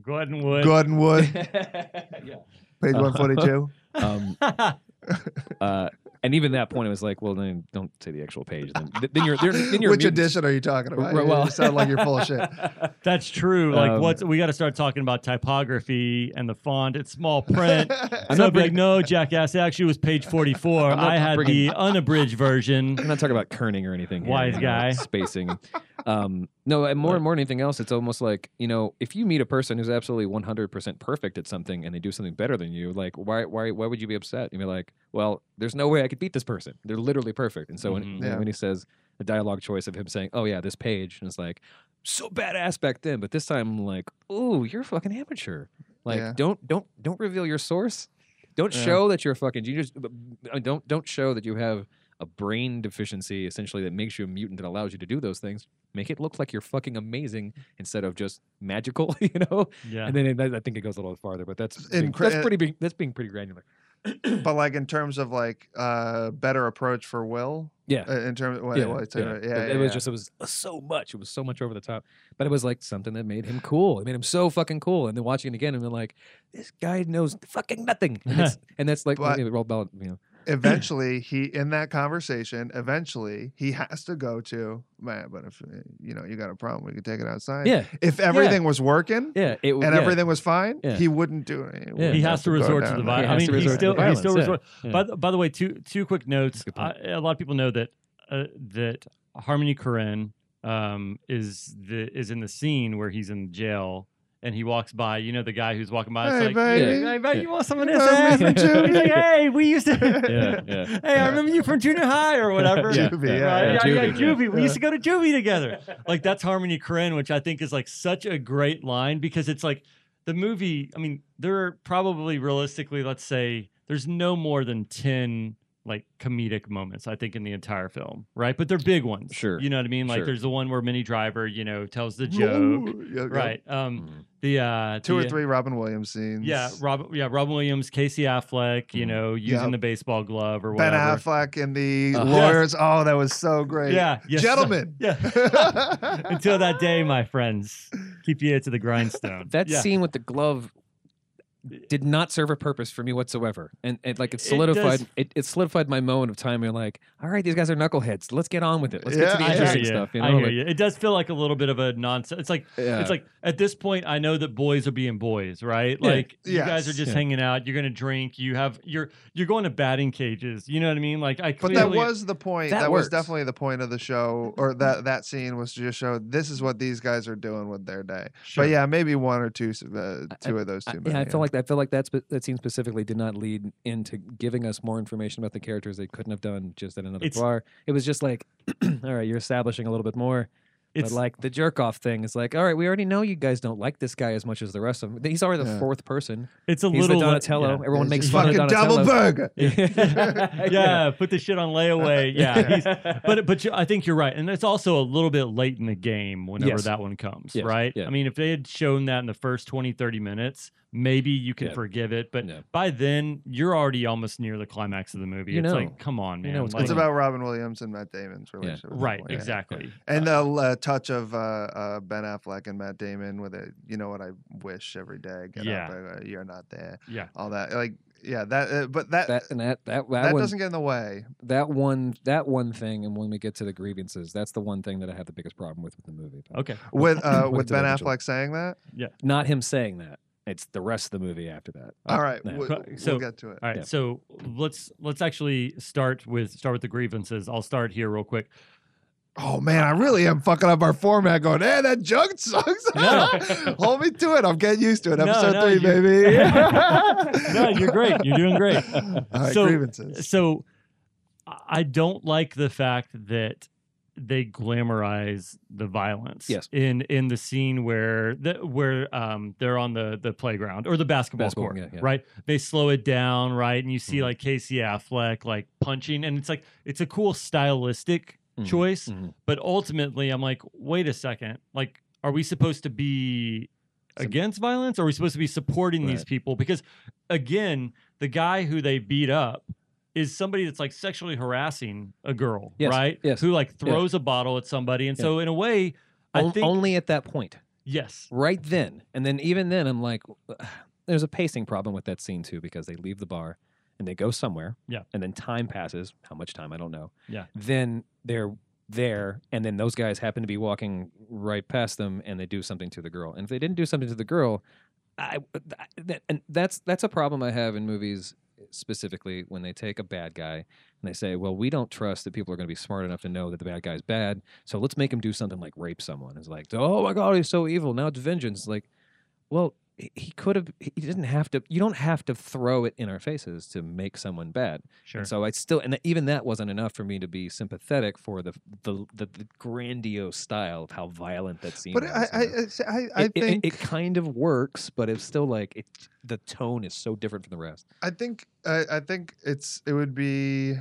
Gordonwood. Gordon Wood. yeah. Page Uh, 142. Um, uh, and even that point, it was like, well, then don't say the actual page. Then, then you're then, then you're Which mutant. edition are you talking about? Right, You well- sound like you're full of shit. That's true. Like, Um, what's we got to start talking about typography and the font. It's small print. I'm so not I'd be like, no, jackass. It actually was page 44. I'm not I had bringing- the unabridged version. I'm not talking about kerning or anything. Here, Wise you know, guy. spacing. Um, no, and more and more than anything else, it's almost like you know, if you meet a person who's absolutely 100 percent perfect at something and they do something better than you, like why why why would you be upset? You'd be like, well, there's no way I could beat this person. They're literally perfect. And so when, Mhm. when- Yeah. when he says the dialogue choice of him saying, oh yeah, this page, and it's like so badass back then, but this time I'm like, ooh, you're a fucking amateur. Like Yeah. don't don't don't reveal your source. Don't Yeah. show that you're a fucking genius. but- Don't don't show that you have a brain deficiency essentially that makes you a mutant that allows you to do those things. Make it look like you're fucking amazing instead of just magical, you know. Yeah. And then it, I think it goes a little farther, but that's being, Incre- that's pretty big. That's being pretty granular. but like in terms of like uh better approach for Will, Yeah. uh, in terms of what yeah, it was, yeah. yeah, It- yeah, it, was just it was so much. It was so much over the top, but it was like something that made him cool. It made him so fucking cool. And then watching it again, and then like this guy knows fucking nothing. And that's, and that's like But- you know, Roald Dahl, you know. eventually he in that conversation eventually he has to go to man but if uh, you know you got a problem we could take it outside Yeah, if everything was working yeah. It was and yeah. everything was fine Yeah. he wouldn't do it Yeah. he has to resort to the violence. I mean, to he still, he still violence, resort. yeah. By, the, by the way, two two quick notes. That's a I, good a lot of people know that uh, that Harmony Korine um, is the is in the scene where he's in jail and he walks by. You know the guy who's walking by. It's Hey, like, baby. hey, baby, you want some of You this know me ass? from He's like, hey, we used to. Yeah, yeah. Hey, I remember you from junior high or whatever. Yeah, Juvie, yeah, yeah, Right? yeah. Yeah, yeah, Juvie, Juvie. We used to go to Juvie together. Like that's Harmony Korine, which I think is like such a great line because it's like the movie. I mean, there are probably realistically, let's say, there's no more than ten like comedic moments I think in the entire film, right? But they're big ones. Sure. you know what I mean. Like Sure. there's the one where Minnie Driver, you know, tells the joke, Ooh, yeah, yeah. right? Um, Mm. the uh, two or the- three robin williams scenes Yeah, Rob. Yeah, Robin Williams, Casey Affleck. You Mhm. know, using Yep. the baseball glove or ben whatever. affleck and the Uh, lawyers oh that was so great Yeah, yes. gentlemen Yeah. Until that day, my friends, keep you to the grindstone. That yeah. scene with the glove did not serve a purpose for me whatsoever, and it like it It solidified does- it, it, solidified my moment of time. You're like, all right, these guys are knuckleheads. Let's get on with it. Let's get Yeah, to the I I hear interesting you. stuff. You know, I hear Like, you. It does feel like a little bit of a nonsense. It's like yeah. it's like at this point, I know that boys are being boys, right? Yeah. Like you guys are just Yeah. hanging out. You're gonna drink. You have you're you're going to batting cages. You know what I mean? Like I But that was the point. That That, was definitely the point of the show, or that that scene was to just show this is what these guys are doing with their day. Sure. But yeah, maybe one or two, uh, I- two of those I, two. yeah, I feel like I feel like that spe- that scene specifically did not lead into giving us more information about the characters they couldn't have done just at another It's- bar. It was just like, all right, you're establishing a little bit more. it's but like the jerk off thing is like, all right, we already know you guys don't like this guy as much as the rest of them. He's already the Yeah. fourth person. it's a He's little the Donatello. yeah. Everyone It's makes fun of fucking Donatello. double burger. yeah, put the shit on layaway. Yeah, he's, but but you, I think you're right, and it's also a little bit late in the game whenever Yes. that one comes, Yes, right? yeah. I mean, if they had shown that in the first 20, 30 minutes, maybe you can Yeah. forgive it. But Yeah. by then, you're already almost near the climax of the movie. You it's know. like, come on, You man. know what's Like- It's about Robin Williams and Matt Damon's relationship. at that right, point, yeah. exactly. And the uh, touch of uh, uh, Ben Affleck and Matt Damon with it. You know what I wish every day. Get Yeah. up, uh, you're not there. Yeah. All that, like, yeah, that. Uh, but that That that, and that that that, one, doesn't get in the way. that one that one thing, and when we get to the grievances, that's the one thing that I have the biggest problem with with the movie. Okay. With uh, with get to that Ben. Affleck saying that. yeah, Not him saying that. It's the rest of the movie after that. All uh, right, yeah. we, Co- we'll get to it. All right, Yeah. so let's let's actually start with start with the grievances. I'll start here real quick. Oh man, I really am fucking up our format. Going, hey, that junk sucks. No. Hold me to it. I'm getting used to it. No, Episode no, three, you- baby. no, you're great. You're doing great. All right, So- grievances. So I don't like the fact that they glamorize the violence. Yes. In in the scene where the where um they're on the the playground or the basketball, Basketball, court, yeah, yeah. right? They slow it down, right? And you see Mhm. like Casey Affleck like punching and it's like it's a cool stylistic Mhm, choice, mhm. but ultimately I'm like, wait a second. Like are we supposed to be against violence or are we supposed to be supporting these people because again, the guy who they beat up is somebody that's like sexually harassing a girl, Yes, right? yes, Who like throws a bottle at somebody. And Yeah. so in a way, I On- think only at that point. yes. right then. And then even then, I'm like, there's a pacing problem with that scene too because they leave the bar and they go somewhere. Yeah. And then time passes. How much time? I don't know. Yeah. Then they're there, and then those guys happen to be walking right past them, and they do something to the girl. And if they didn't do something to the girl, I that, and that's that's a problem I have in movies specifically when they take a bad guy and they say, "Well, we don't trust that people are going to be smart enough to know that the bad guy's bad, so let's make him do something like rape someone." It's like, "Oh my god, he's so evil! Now it's vengeance." Like, well, he- could have. He didn't have to. You don't have to throw it in our faces to make someone bad. Sure. And so I still, and even that wasn't enough for me to be sympathetic for the the the, the grandiose style of how violent that scene But was. I, you know? I, I, I it, it- think it, kind of works, but it's still like it. The tone is so different from the rest. I think I, I think it's it would be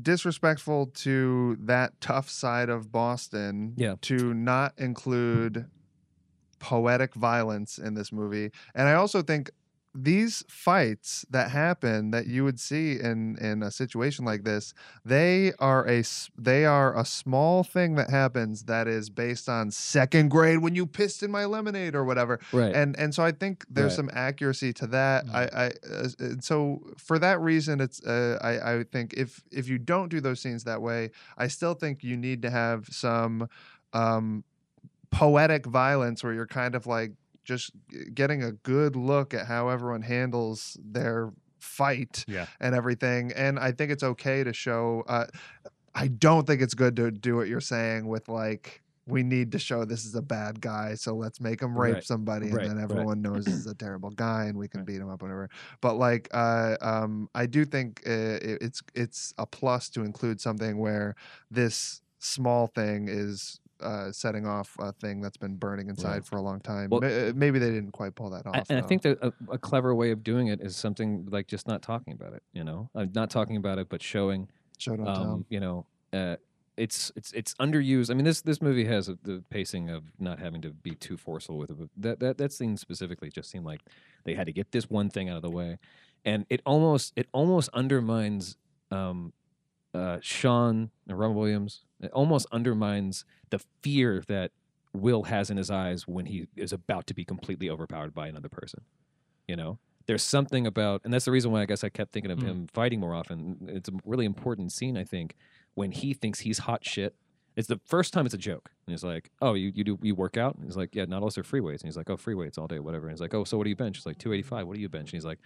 disrespectful to that tough side of Boston Yeah. to not include poetic violence in this movie. And I also think these fights that happen that you would see in in a situation like this they are a they are a small thing that happens that is based on second grade when you pissed in my lemonade or whatever Right. and and so I think there's Right. some accuracy to that. I, I uh, so for that reason, it's uh, I I think if if you don't do those scenes that way, I still think you need to have some um, poetic violence where you're kind of like just getting a good look at how everyone handles their fight Yeah. and everything. And I think it's okay to show. Uh, I don't think it's good to do what you're saying with like. We need to show this is a bad guy, so let's make him rape Right. somebody, and Right, then right. everyone knows this is a terrible guy, and we can Right. beat him up, whatever. But like, uh, um, I do think uh, it- it's it's a plus to include something where this small thing is uh, setting off a thing that's been burning inside for a long time. Well- Ma- uh, Maybe they didn't quite pull that off. I, and I think that a, a clever way of doing it is something like just not talking about it. You know, uh, not talking about it, but showing show don't tell. um, you know, uh, it's it's it's underused. I mean, this this movie has a, the pacing of not having to be too forceful with it. That that that scene specifically just seemed like they had to get this one thing out of the way, and it almost it almost undermines um, uh, Sean and Robin Williams. It almost undermines the fear that Will has in his eyes when he is about to be completely overpowered by another person. You know, there's something about, and that's the reason why I guess I kept thinking of Mm. him fighting more often. It's a really important scene, I think, when he thinks he's hot shit. It's the first time it's a joke. And he's like, "Oh, you, you do you work out?" And he's like, "Yeah, not unless they're free weights." And he's like, "Oh, free weights all day, whatever." And he's like, "Oh, so what do you bench?" He's like, "285. What do you bench?" And he's like,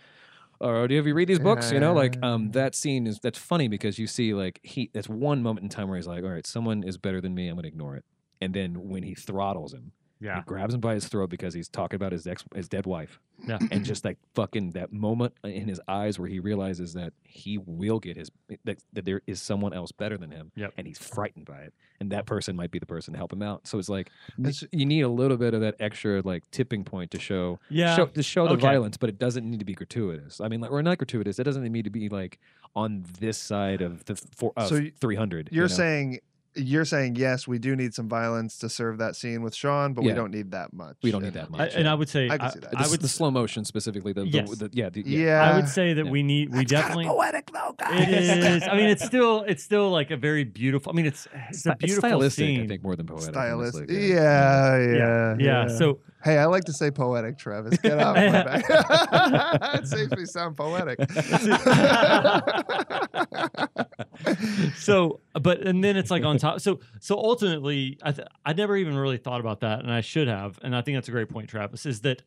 "Oh, do you have you read these books?" You know, like um, that scene is that's funny because you see like he that's one moment in time where he's like, "All right, someone is better than me. I'm gonna ignore it." And then when he throttles him, Yeah. he grabs him by his throat because he's talking about his ex his dead wife Yeah. and just like fucking that moment in his eyes where he realizes that he will get his that, that there is someone else better than him Yep. and he's frightened by it and that person might be the person to help him out so it's like It's- you need a little bit of that extra like tipping point to show Yeah. show, to show the Okay. violence but it doesn't need to be gratuitous i mean like or not gratuitous it doesn't need to be like on this side of the four, uh, So 300 You're you know? saying you're saying yes, we do need some violence to serve that scene with Sean, but we don't need that much. We don't need And- that I, much, and. I would say I can I, see that. the, would the slow motion specifically the, the, Yes. the yeah the, Yeah, I would say that Yeah. we need we It's kinda definitely poetic though, guys. it is. I mean, it's still it's still like a very beautiful. I mean, it's it's a It's beautiful stylistic scene. I think more than poetic Stylistic. honestly, Yeah, yeah, yeah, yeah. So Hey, I like to say poetic, Travis. Get out of my back. it makes me sound poetic. so but and then it's like on top so so ultimately i th- i never even really thought about that and i should have and i think that's a great point travis is that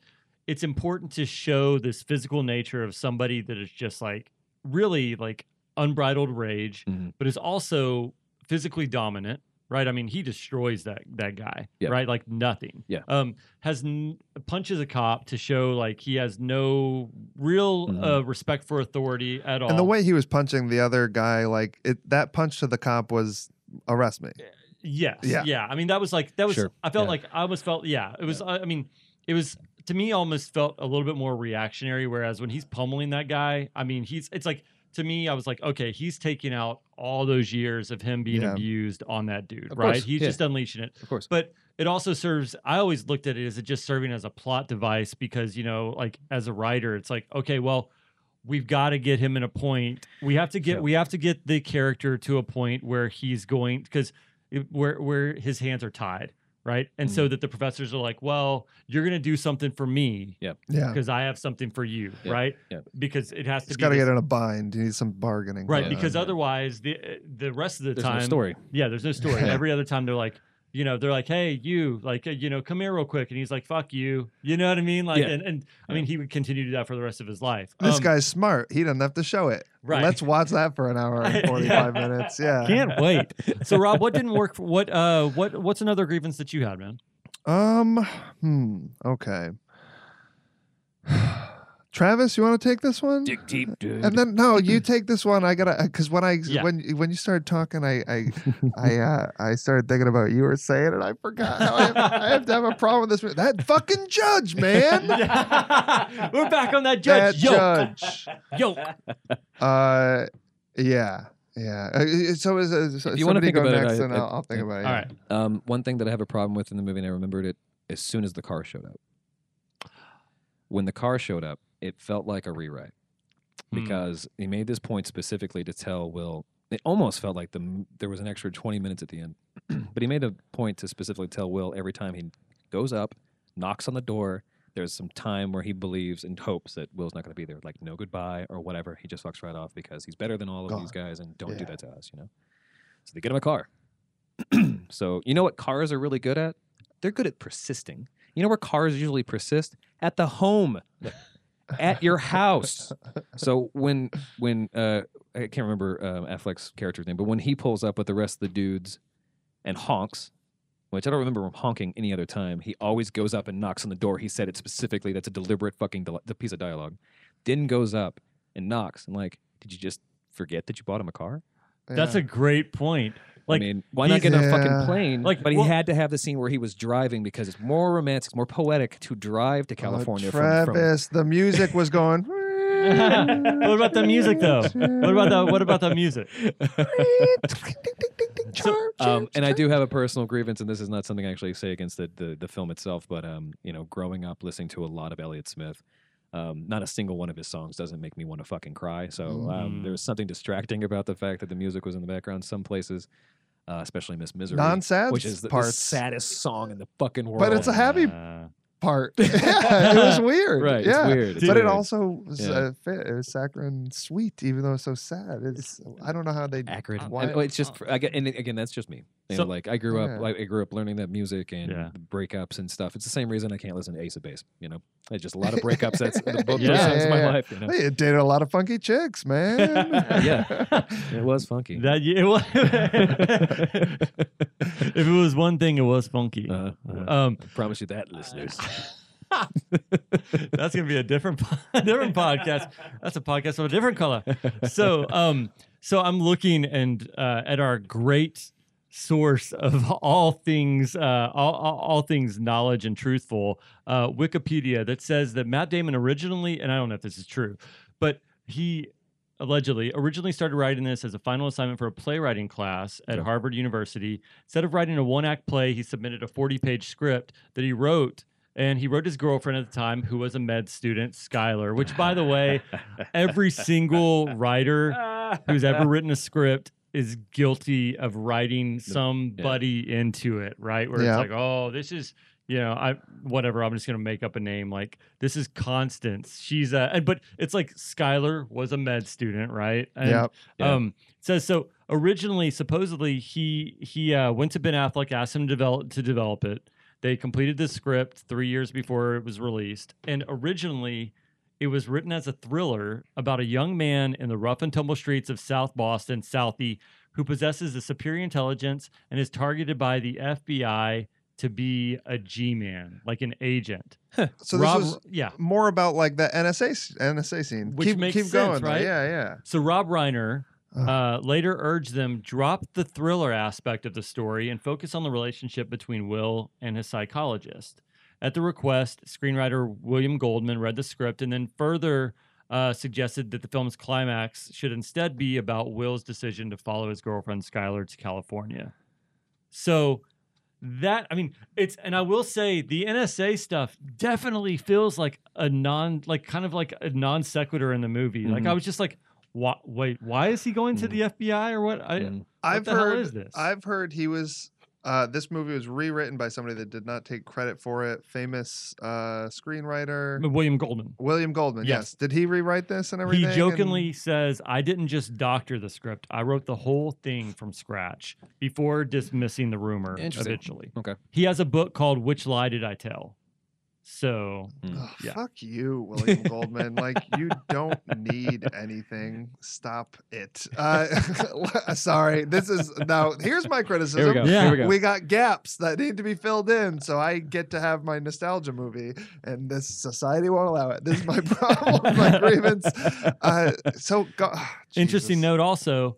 it's important to show this physical nature of somebody that is just like really like unbridled rage Mhm. but is also physically dominant right i mean he destroys that that guy Yeah. right like nothing Yeah. um has n- punches a cop to show like he has no real Mhm. uh, respect for authority at all and the way he was punching the other guy, like it, that punch to the cop was arrest me. Yes. Yeah. Yeah. I mean, that was like that was. Sure. I felt Yeah. like I almost felt. Yeah. It was. I I mean, it was to me almost felt a little bit more reactionary. Whereas when he's pummeling that guy, I mean, he's. It's like to me, I was like, okay, he's taking out all those years of him being Yeah. abused on that dude, Of right? course, He's yeah. just unleashing it. Of course. But it also serves. I always looked at it as it just serving as a plot device because you know, like as a writer, it's like, okay, well. We've got to get him in a point. We have to get. Yeah. We have to get the character to a point where he's going because where where his hands are tied, right? And Mm. so that the professors are like, "Well, you're going to do something for me Yeah, because I have something for you, Yeah, right? yeah. Because it has to he's be got to get in a bind. You need some bargaining, right. going on. Because otherwise, the the rest of the There's time, no story. yeah, there's no story. Yeah. Every other time, they're like. You know, they're like, "Hey, you, like, you know, come here real quick," and he's like, "Fuck you," you know what I mean? Like, Yeah. and, and I mean, he would continue to do that for the rest of his life. this Um, guy's smart. He doesn't have to show it. right? Let's watch that for an hour and forty five minutes. Yeah. Can't wait. So, Rob, what didn't work? For, what, uh, what, what's another grievance that you had, man? Um. Hmm. Okay. Travis, you want to take this one? Dig deep, dude. And then no, you take this one. I gotta because when I Yeah. when when you started talking, I I I uh, I started thinking about you were saying it. I forgot. I, have, I have to have a problem with this. That fucking judge, man. We're back on that that judge. Yo, judge. yo. Uh, yeah, yeah. Uh, So is uh, so If you wanna think go about it, next, I- and I- I'll, I'll think yeah. about it. All yeah. right. Um, one thing that I have a problem with in the movie, and I remembered it as soon as the car showed up. When the car showed up, it felt like a rewrite Hmm. because he made this point specifically to tell Will. It almost felt like the there was an extra twenty minutes at the end, but he made a point to specifically tell Will every time he goes up, knocks on the door. There's some time where he believes and hopes that Will's not going to be there, like no goodbye or whatever. He just fucks right off because he's better than all of God. these guys, and don't do that to us, you know. So they get him a car. so you know what cars are really good at? They're good at persisting. You know where cars usually persist? At the home, at your house. So when when uh, I can't remember um, Affleck's character's name, but when he pulls up with the rest of the dudes and honks, which I don't remember him honking any other time, he always goes up and knocks on the door. He said it specifically. That's a deliberate fucking del- the piece of dialogue. Then goes up and knocks and like, did you just forget that you bought him a car? That's a great point. Like, I mean, why not get in a fucking plane? Like, Like, but he well- had to have the scene where he was driving because it's more romantic, it's more poetic to drive to Oh, California from, from Travis, the music was going. what about the music though? What about the what about the music? So, um, and I do have a personal grievance, and this is not something I actually say against the, the, the film itself, but um, you know, growing up listening to a lot of Elliott Smith, um, not a single one of his songs doesn't make me want to fucking cry. So um, Mm. there's something distracting about the fact that the music was in the background some places, uh, especially Miss Misery, non-sad which is the, the saddest song in the fucking world. But it's a happy Uh, part. yeah, it was weird. right? Yeah. It's weird. It's but it also was Yeah. uh, fit. It was saccharine sweet, even though it's so sad. It's I don't know how they. accurate. Why- mean, it's just I get, and again, that's just me. You So- know, like I grew up, like, I grew up learning that music and Yeah. breakups and stuff. It's the same reason I can't listen to Ace of Base. You know, it's just a lot of breakups. That's the, both Yeah. those songs in my life. You know, Hey, it dated a lot of funky chicks, man. Yeah. it was funky. that it was, if it was one thing, it was funky. Uh, uh, Um, I promise you that, listeners. that's gonna be a different different podcast. That's a podcast of a different color. So um so I'm looking and uh, at our great source of all things uh, all, all, all things knowledge and truthful uh, Wikipedia that says that Matt Damon originally and I don't know if this is true, but he allegedly originally started writing this as a final assignment for a playwriting class at Harvard University. Instead of writing a one act play, he submitted a 40 page script that he wrote. And he wrote his girlfriend at the time, who was a med student, Skylar, which, by the way, every single writer who's ever written a script is guilty of writing somebody into it, right? Where Yeah. it's like, oh, this is, you know, I whatever. I'm just gonna make up a name. Like this is Constance. She's a, and, but it's like Skylar was a med student, right? And, Yep. Yeah. Um, it says so. Originally, supposedly, he he uh, went to Ben Affleck, asked him to develop to develop it. They completed the script three years before it was released, and originally. It was written as a thriller about a young man in the rough and tumble streets of South Boston, Southie, who possesses a superior intelligence and is targeted by the FBI to be a G-man, like an agent. So this was yeah. more about like the NSA NSA scene. Which keep makes keep sense, going, though. right? Yeah, yeah. So Rob Reiner Ugh. uh, later urged them drop the thriller aspect of the story and focus on the relationship between Will and his psychologist. At the request, screenwriter William Goldman read the script and then further uh, suggested that the film's climax should instead be about Will's decision to follow his girlfriend Skylar to California. So that I mean, it's and I will say the NSA stuff definitely feels like a non, like kind of like a non sequitur in the movie. Like Mhm. I was just like, why, wait, why is he going to the FBI or what? I, Mm. I've the hell heard. is this? I've heard he was. Uh, this movie was rewritten by somebody that did not take credit for it. Famous uh, screenwriter William Goldman. William Goldman. Yes. Yes. Did he rewrite this and He everything? And- jokingly says, I didn't just doctor the script, I wrote the whole thing from scratch before dismissing the rumor Interesting. eventually. Okay. He has a book called Which Lie Did I Tell? So, Ugh, Yeah. Fuck you, William Goldman. like you don't need anything. Stop it. Uh, sorry. This is now. Here's my criticism. Here we go. Yeah. We go. We got gaps that need to be filled in, so I get to have my nostalgia movie, and this society won't allow it. This is my problem, my grievance. Uh, so, go, interesting note also,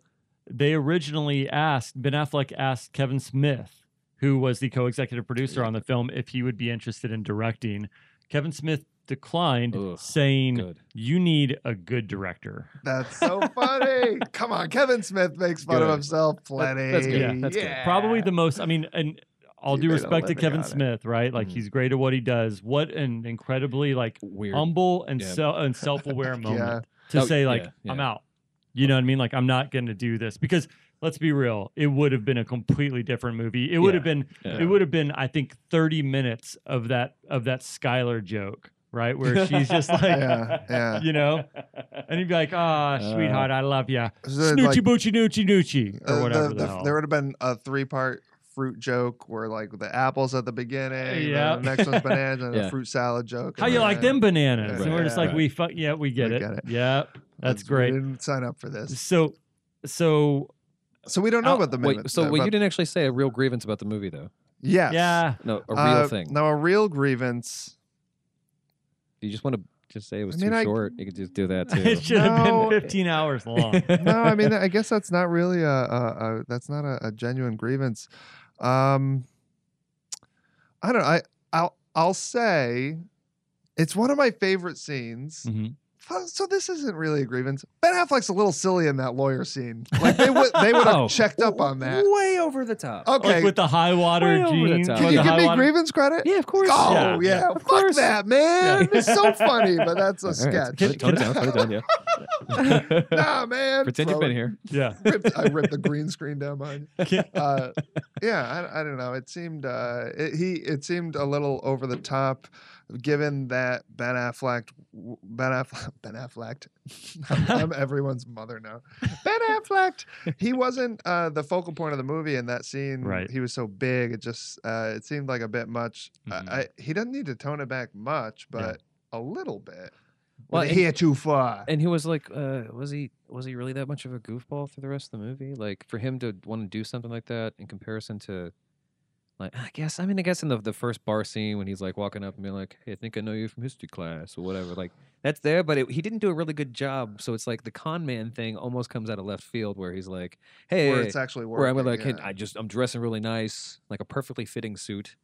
they originally asked, Ben Affleck asked Kevin Smith, who was the co executive producer on the film, if he would be interested in directing. Kevin Smith declined, Ugh, saying, Good. You need a good director. That's so funny. Come on, Kevin Smith makes fun of himself plenty. that's good. Yeah. That's good. probably the most i mean and all You due respect to kevin on it. smith right like Mhm. he's great at what he does what an incredibly like Weird. humble and Yeah. self and self-aware moment Yeah. to Oh, say like yeah, i'm out you know what i mean like i'm not going to do this because let's be real it would have been a completely different movie it would have been Yeah. it would have been i think 30 minutes of that of that skylar joke right where she's just like Yeah, yeah. you know and he'd be like ah Uh, sweetheart i love you So, like, snoochie boochie noochie noochie or uh, whatever the- the, the- hell. there would have been a three part fruit joke where like the apples at the beginning, Yeah. the next one's bananas, and Yeah. a fruit salad joke. How you then- like them bananas? Right, and we're just like, right. we fuck, yeah, we get We it. get it. Yeah, that's We great. didn't sign up for this, So, so so we don't know Oh, about the wait, minute- so wait, you didn't actually say a real grievance about the movie, though. Yes. yeah, No, a real Uh, thing. No, a real grievance. You just want to just say it was I mean, too I- short. You could just do that too. it should have been 15 hours long. no, I mean, I guess that's not really a, a, a that's not a, a genuine grievance. Um, I don't know. I I'll I'll say it's one of my favorite scenes. Mhm. Fu- So this isn't really a grievance. Ben Affleck's a little silly in that lawyer scene. Like they would they would have Oh, checked up on that. Way over the top. Okay, Like with the high water Way over the jeans. can you give me water- grievance credit? Yeah, of course. Oh Yeah, yeah, yeah, of fuck course. that, man! Yeah. It's so funny, but that's a All right, sketch. tone it down. Tone it down. Yeah. nah, man. Pretend you've been here. Yeah. ripped, I ripped the green screen down behind. you. Uh, yeah, I, I don't know. It seemed uh, it, he it seemed a little over the top, given that Ben Affleck, Ben Affleck, Ben Affleck. I'm, everyone's mother now. Ben Affleck. He wasn't uh, the focal point of the movie in that scene. Right. He was so big. It just uh, it seemed like a bit much. Mhm. I, he doesn't need to tone it back much, but a little bit. Well, here too far. And he was like, uh, was he was he really that much of a goofball through the rest of the movie? Like for him to want to do something like that in comparison to, like I guess I mean I guess in the the first bar scene when he's like walking up and being like, hey, I think I know you from history class or whatever. Like that's there, but it, he didn't do a really good job. So it's like the con man thing almost comes out of left field where he's like, hey, where it's actually working. where I'm like, hey. I just I'm dressing really nice, like a perfectly fitting suit.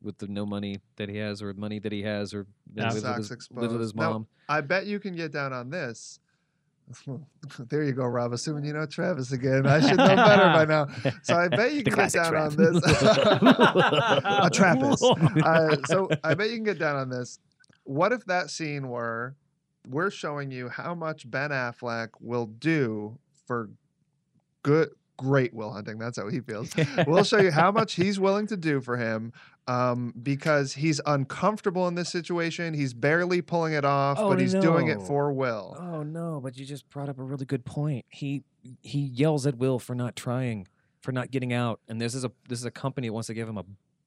With the no money that he has, or money that he has, or Yeah. lives with his, lives with his Now. I bet you can get down on this. there you go, Rob. Assuming you know Travis again, I should know better by now. So I bet you can get down trap. on this. a Trappist. Uh, so I bet you can get down on this. What if that scene were we're showing you how much Ben Affleck will do for good, great Will Hunting? That's how he feels. We'll show you how much he's willing to do for him um, because he's uncomfortable in this situation. He's barely pulling it off, Oh, but he's doing it for Will. Oh no, but you just brought up a really good point. He he yells at Will for not trying, for not getting out, and this is a this is a company that wants to give him a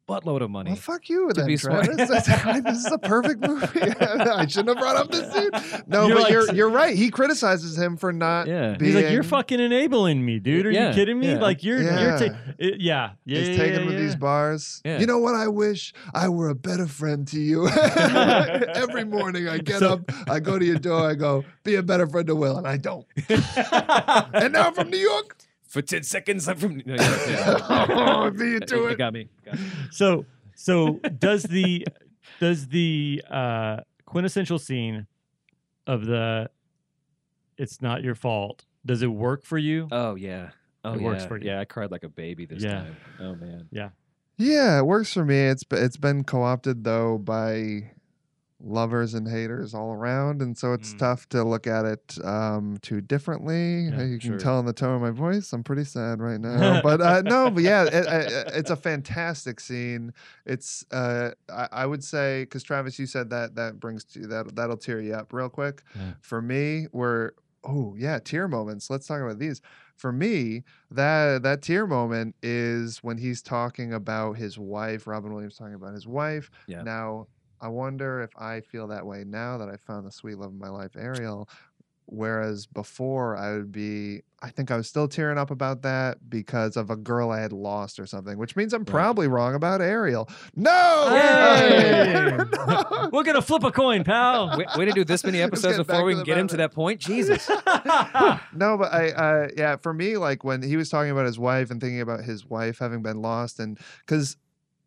buttload of money. Well, fuck you then, be. Travis. This is a perfect movie. I shouldn't have brought up this scene. No, You're but like- you're you're right. He criticizes him for not. yeah. being, He's like, you're fucking enabling me, dude. Are Yeah, you kidding me? yeah. Like you're Yeah. you're ta- it- yeah yeah He's yeah, taking yeah, with yeah. these bars. Yeah. You know what? I wish I were a better friend to you. Every morning I get So- up, I go to your door, I go, be a better friend to Will, and I don't. and now I'm from New York. For ten seconds, I'm from. No, yeah, yeah. oh, be you to You it. got me. Got me. so so does the does the uh quintessential scene of the it's not your fault does it work for you Oh yeah. Oh It yeah. works for you. Yeah, I cried like a baby this Yeah. time. Oh man. Yeah, Yeah, it works for me. It's be- it's been co-opted though by lovers and haters all around, and so it's Mm. tough to look at it um, too differently. Yeah, you can sure. tell in the tone of my voice, I'm pretty sad right now. but uh, no, but yeah, it, it, it's a fantastic scene. It's uh, I, I would say because Travis, you said that that brings to that that'll tear you up real quick. Yeah. For me, we're oh yeah, tear moments. Let's talk about these for me, that that tear moment is when he's talking about his wife. Robin Williams talking about his wife. Yeah. Now, I wonder if I feel that way now that I found the sweet love of my life, Ariel. Whereas before, I would be, I think I was still tearing up about that because of a girl I had lost or something, which means I'm Right. probably wrong about Ariel. No! Hey! No! we're gonna flip a coin pal Way, way to do this many episodes before we can get him to that point. Jesus. no, but I, uh, yeah, for me, like when he was talking about his wife and thinking about his wife having been lost, and because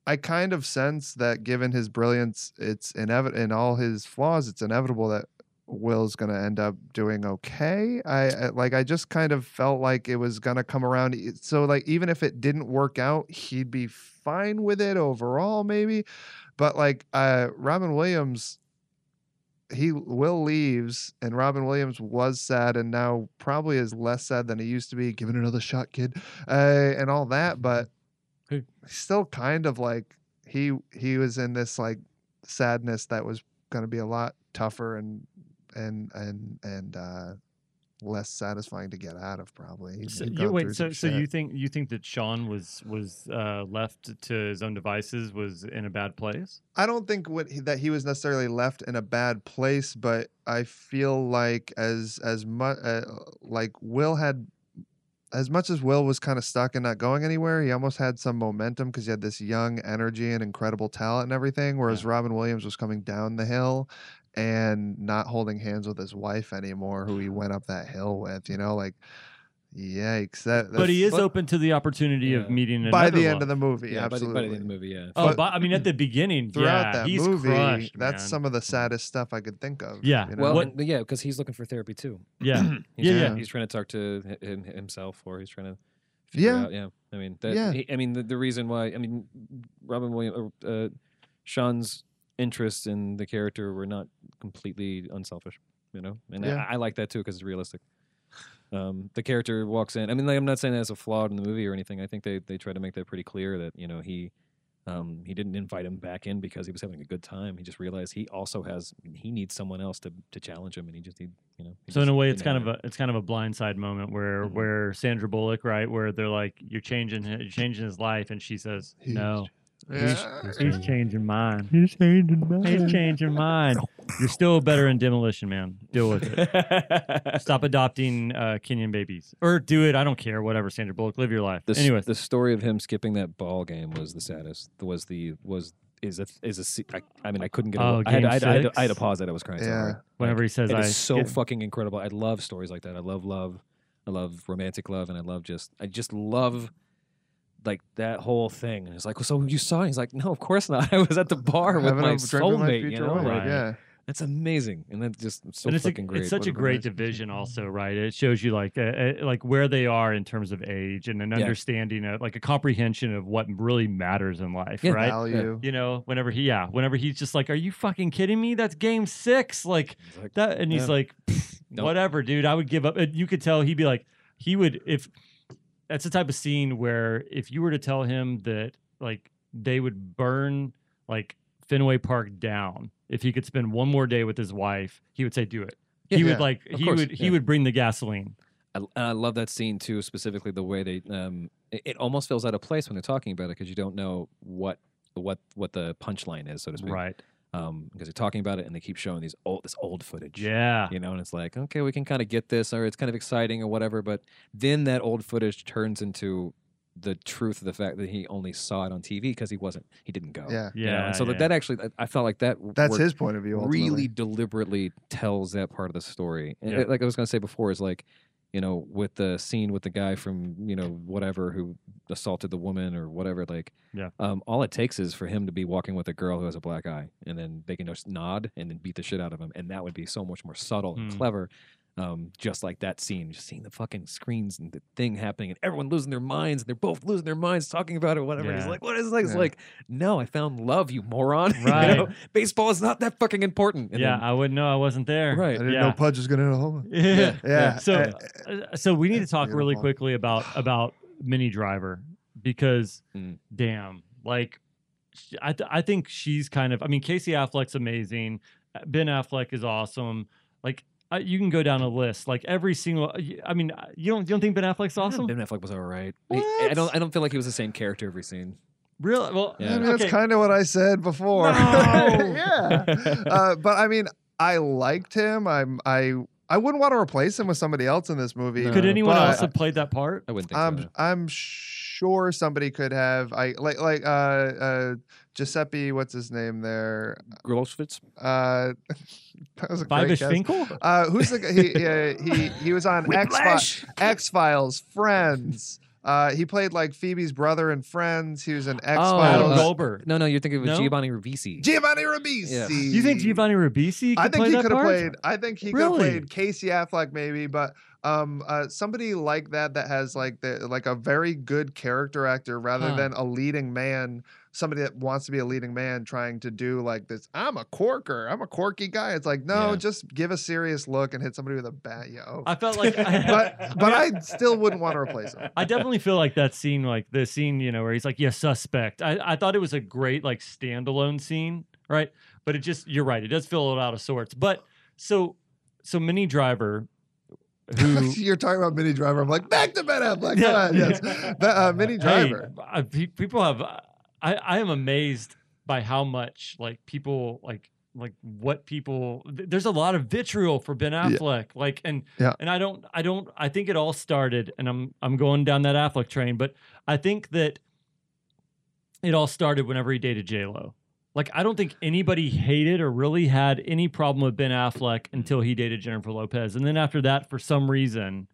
I kind of sense that given his brilliance, it's inevitable, in all his flaws, it's inevitable that Will's going to end up doing okay. I like, I just kind of felt like it was going to come around. So, like, even if it didn't work out, he'd be fine with it overall, maybe. But like, uh, Robin Williams he will leaves and robin williams was sad and now probably is less sad than he used to be give it another shot kid uh, and all that but Hey. still kind of like he he was in this like sadness that was going to be a lot tougher and and and and uh less satisfying to get out of probably So, you, wait, so so you think you think that Sean was was uh, left to his own devices was in a bad place? I don't think what he, that he was necessarily left in a bad place, but I feel like as as much uh, like Will had as much as Will was kind of stuck and not going anywhere, he almost had some momentum because he had this young energy and incredible talent and everything. Whereas Robin Williams was coming down the hill and not holding hands with his wife anymore, who he went up that hill with. You know, like yikes! That But he is but- open to the opportunity of meeting another by the end love. of the movie. yeah, by the, by the end of the movie, yeah. Oh, But- but, I mean, at the beginning, Throughout yeah, that he's movie, crushed. that's man. some of the saddest stuff I could think of. Yeah, you know? Well, What- yeah, because he's looking for therapy too. yeah, He's Yeah, trying, yeah. He's trying to talk to him, himself, or he's trying to. Figure Yeah. Out, yeah. I mean, that, Yeah. he- I mean, the, the reason why. I mean, Robin Williams, uh, Sean's interests in the character were not completely unselfish. You know, and Yeah. I, I like that too because it's realistic. Um, the character walks in. I mean, like, I'm not saying that's a flaw in the movie or anything. I think they they try to make that pretty clear that you know he. Um, he didn't invite him back in because he was having a good time. He just realized he also has he needs someone else to, to challenge him, and he just need you know. he So in a way, it's kind have of a it's kind of a blindside moment where Mhm. where Sandra Bullock, right, where they're like, "You're changing, you're changing his life," and she says, He's "No, Yeah. he's changing mine. He's changing mine. He's changing mine. You're still better in demolition, man. Deal with it. it. Stop adopting uh, Kenyan babies, or do it. I don't care. Whatever, Sandra Bullock, live your life. The, Anyways, the story of him skipping that ball game was the saddest. Was the was is a is a. se- I, I mean, I couldn't get. Oh, a, I, had, I, had, I, had to, I had to pause that. I was crying. so Yeah. hard. whenever he says, It "I," is so get- fucking incredible. I love stories like that. I love love. I love romantic love, and I love just. I just love. Like that whole thing, and it's like, so you saw? it? He's like, no, of course not. I was at the bar with my a drink with my soulmate. You know, Right. Yeah. that's amazing, and that's just so and it's, a, fucking great. it's such What a a great division, also, right? It shows you like uh, uh, like where they are in terms of age and an Yeah. understanding of like a comprehension of what really matters in life, Yeah. right? Value. You know, whenever he, yeah, whenever he's just like, "Are you fucking kidding me? That's game six, like like, that," and he's like, Nope. "Whatever, dude. I would give up." And you could tell he'd be like, he would if that's the type of scene where if you were to tell him that like they would burn like Fenway Park down if he could spend one more day with his wife, he would say, "Do it." he Yeah. would like he course, would he would bring the gasoline. I, and I love that scene too, specifically the way they. Um, it, it almost feels out of place when they're talking about it because you don't know what what what the punchline is, so to speak. Right. Um, because they're talking about it and they keep showing these old this old footage. Yeah. You know, and it's like, okay, we can kind of get this, or it's kind of exciting, or whatever. But then that old footage turns into the truth of the fact that he only saw it on TV because he wasn't, he didn't go. Yeah. You know, Yeah. and so yeah. that, that actually, I- I felt like that. That's his point of view. Ultimately. really deliberately tells that part of the story. And Yeah. it- like I was going to say before, is like, you know, with the scene with the guy from you know whatever who assaulted the woman or whatever. Like, Yeah. um, all it takes is for him to be walking with a girl who has a black eye, and then they can just nod and then beat the shit out of him, and that would be so much more subtle and Hmm. clever. Um, just like that scene, just seeing the fucking screens and the thing happening, and everyone losing their minds, and they're both losing their minds talking about it, whatever. He's like, "What is like?" It's like, "No, I found love, you moron." You Right. know? Baseball is not that fucking important. And yeah, then- I wouldn't know. I wasn't there. I right. didn't Yeah. know Pudge was going to hit a home. run. Yeah. Yeah. So, uh, so we need to talk really Beautiful. quickly about about Minnie Driver because, Mm. damn, like, I th- I think she's kind of. I mean, Casey Affleck's amazing. Uh, Ben Affleck is awesome. Like, uh, you can go down a list. Like every single. I mean, uh, you don't you don't think Ben Affleck's awesome? Ben Affleck was all right. He- I don't. I don't feel like he was the same character every scene. Really? Well, Yeah. I mean, that's okay. kind of what I said before. No. yeah. Uh, but I mean, I liked him. I'm. I. I wouldn't want to replace him with somebody else in this movie. No. Could anyone but else have played that part? I wouldn't think I'm. so. I'm sure somebody could have. I like like uh uh Giuseppe. What's his name there? Grolschwitz. Uh, that was a great Five-ish guess. Finkel? Uh, who's the guy? He, uh, he he was on X Files. X Files, Friends. Uh, he played like Phoebe's brother in Friends. He was in X Oh, Adam Files. uh, Goldberg. No, no, you're thinking of No? Giovanni Ribisi. Giovanni Ribisi. Yeah. You think Giovanni Ribisi could I think play he that could have part? played. I think he could have played Casey Affleck maybe, but um, uh, somebody like that that has like the like a very good character actor rather Huh. than a leading man. Somebody that wants to be a leading man trying to do like this. I'm a corker. I'm a quirky guy. It's like no, Yeah. just give a serious look and hit somebody with a bat. Yo. I felt like, but but I still wouldn't want to replace him. I definitely feel like that scene, like the scene, you know, where he's like, "Yeah, suspect." I, I thought it was a great like standalone scene, right? But it just, you're right, it does feel a little out of sorts. But so, so Minnie Driver, who You're talking about Minnie Driver. I'm like back to Ben Affleck. Come Yeah. on, yes. But, uh, Minnie Driver. I- pe- people have. I, I am amazed by how much like people like like what people. th- There's a lot of vitriol for Ben Affleck. Like and Yeah. and I don't I don't I think it all started and I'm I'm going down that Affleck train, but I think that it all started whenever he dated J Lo. Like I don't think anybody hated or really had any problem with Ben Affleck until he dated Jennifer Lopez, and then after that, for some reason,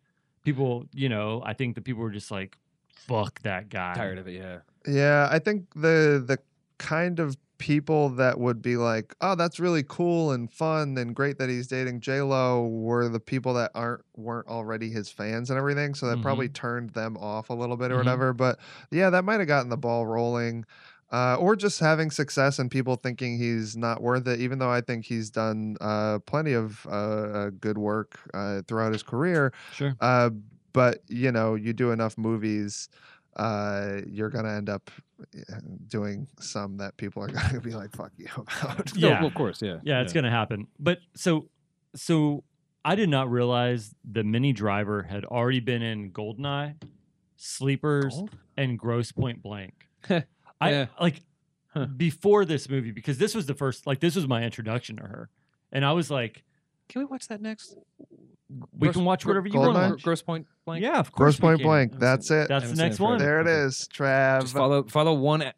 people, you know, I think that people were just like, "Fuck that guy." Tired of it. Yeah. Yeah, I think the the kind of people that would be like, "Oh, that's really cool and fun and great that he's dating J Lo," were the people that aren't weren't already his fans and everything. So that probably turned them off a little bit or Mhm. whatever. But yeah, that might have gotten the ball rolling. Uh, or just having success and people thinking he's not worth it, even though I think he's done uh, plenty of uh, uh, good work uh, throughout his career. Sure. Uh, but you know, you do enough movies, uh, you're gonna end up uh, doing some that people are gonna be like, "Fuck you" about. No, Yeah. well, of course. Yeah. Yeah, it's gonna happen. But so so I did not realize the Minnie Driver had already been in Goldeneye, Sleepers, Gold? and Grosse Pointe Blank. I Yeah. like Huh. before this movie because this was the first like this was my introduction to her, and I was like, Can we watch that next? we Gross- can watch whatever you Goldeneye? want. Gro- Grosse Pointe Blank. Yeah, of course. we Point can. Blank. That's it. That's the next one. there it is, Trav. Just follow follow one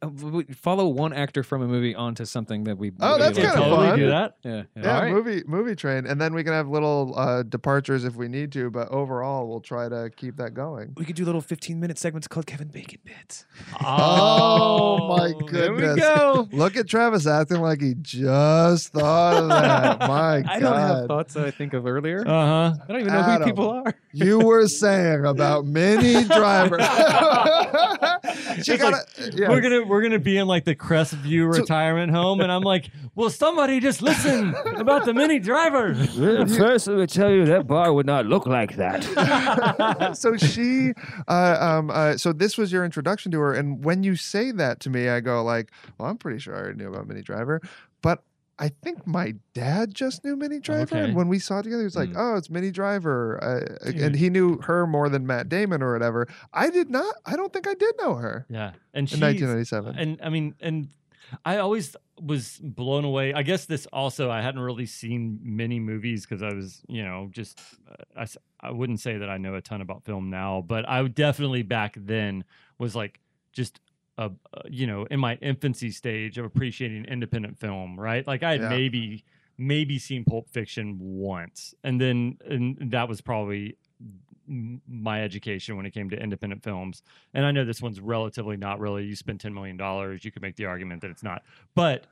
follow one actor from a movie onto something that we. Oh, really that's like. kinda totally fun. do that. Yeah. yeah. yeah, Alright. movie movie train, and then we can have little uh, departures if we need to. But overall, we'll try to keep that going. We could do little 15 minute segments called Kevin Bacon bits. Oh, my There we goodness. go. Look at Travis acting like he just thought of that. My God. I don't have thoughts that I think of earlier. Uh huh. I don't even know Adam. who people are. you were saying about Minnie Driver. she It's got like, it. Yeah. We're gonna we're gonna be in like the Crestview So- retirement home, and I'm like, "Will somebody just listen about the Minnie Driver?" First, let me tell you that bar would not look like that. so she uh, um uh, so this was your introduction to her and when you say that to me i go like well i'm pretty sure i already knew about minnie driver but I think my dad just knew Minnie Driver, Okay. and when we saw it together, he was like, Mm. "Oh, it's Minnie Driver," uh, and he knew her more than Matt Damon or whatever. I did not. I don't think I did know her Yeah, and in 1997. and I mean, and I always was blown away. I guess this also I hadn't really seen many movies because I was, you know, just uh, I, I wouldn't say that I know a ton about film now, but I definitely back then was like just a uh, you know in my infancy stage of appreciating independent film, right? Like I had Yeah. maybe maybe seen Pulp Fiction once, and then and that was probably my education when it came to independent films. And I know this one's relatively not really. You spend ten million dollars, you could make the argument that it's not. But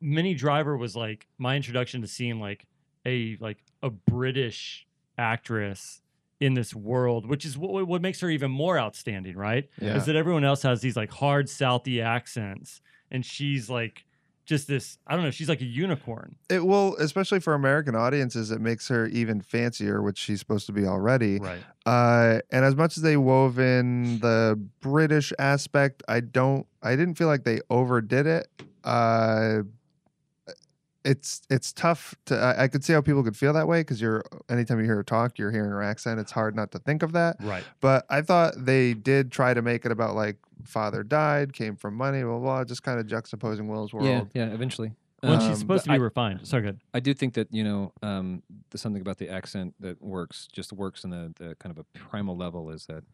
Minnie Driver was like my introduction to seeing like a like a British actress in this world, which is what what makes her even more outstanding, right? Yeah. Is that everyone else has these like hard Southie accents, and she's like just this. I don't know. She's like a unicorn. It will, especially for American audiences, it makes her even fancier, which she's supposed to be already. Right. Uh, and as much as they wove in the British aspect, I don't, I didn't feel like they overdid it. Uh, it's it's tough to. I, I could see how people could feel that way because you're anytime you hear her talk, you're hearing her accent. It's hard not to think of that. Right. But I thought they did try to make it about like father died, came from money, blah blah, blah just kind of juxtaposing Will's world. Yeah, yeah. Eventually, Well, Um, she's supposed to be I- refined. So good. I do think that you know um, there's something about the accent that works, just works in the, the kind of a primal level. Is that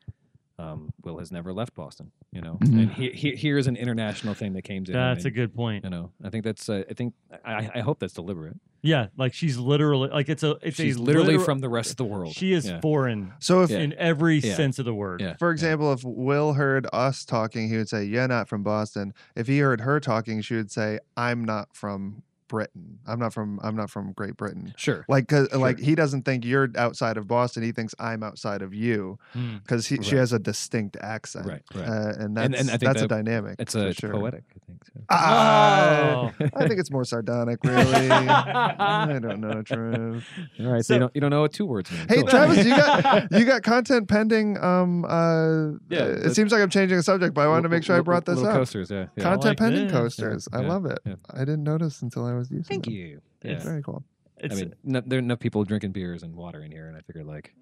um, Will has never left Boston, you know, Mhm. and he, he, here's an international thing that came to him. That's a good point. You know, I think that's. Uh, I think I, I hope that's deliberate. Yeah, like she's literally like it's a it's She's a literally literal- from the rest of the world. She is Yeah. foreign So if Yeah. in every Yeah. sense of the word. Yeah. For example, if Will heard us talking, he would say, "You're not from Boston." If he heard her talking, she would say, "I'm not from Britain. I'm not from. I'm not from Great Britain." Sure. Like, cause, like he doesn't think you're outside of Boston. He thinks I'm outside of you Hmm. because she Right. has a distinct accent. Right. Right. Uh, and that's And- and I that's a dynamic. it's a sure. poetic. I think. So. Ah, Oh. I think it's more sardonic, really. I don't know, Trav. All right. So, So- you don't you don't know what two words mean. Hey, Cool. Travis, you got you got content pending. Um, uh, Yeah, it seems like I'm changing the subject, but I wanted to make sure I brought this up. Coasters, yeah. yeah. Content like pending this. coasters. I Yeah, love it. I didn't notice until I was using Thank them. you. Yeah. It's very cool. It's, I mean, no, there are enough people drinking beers and water in here, and I figured like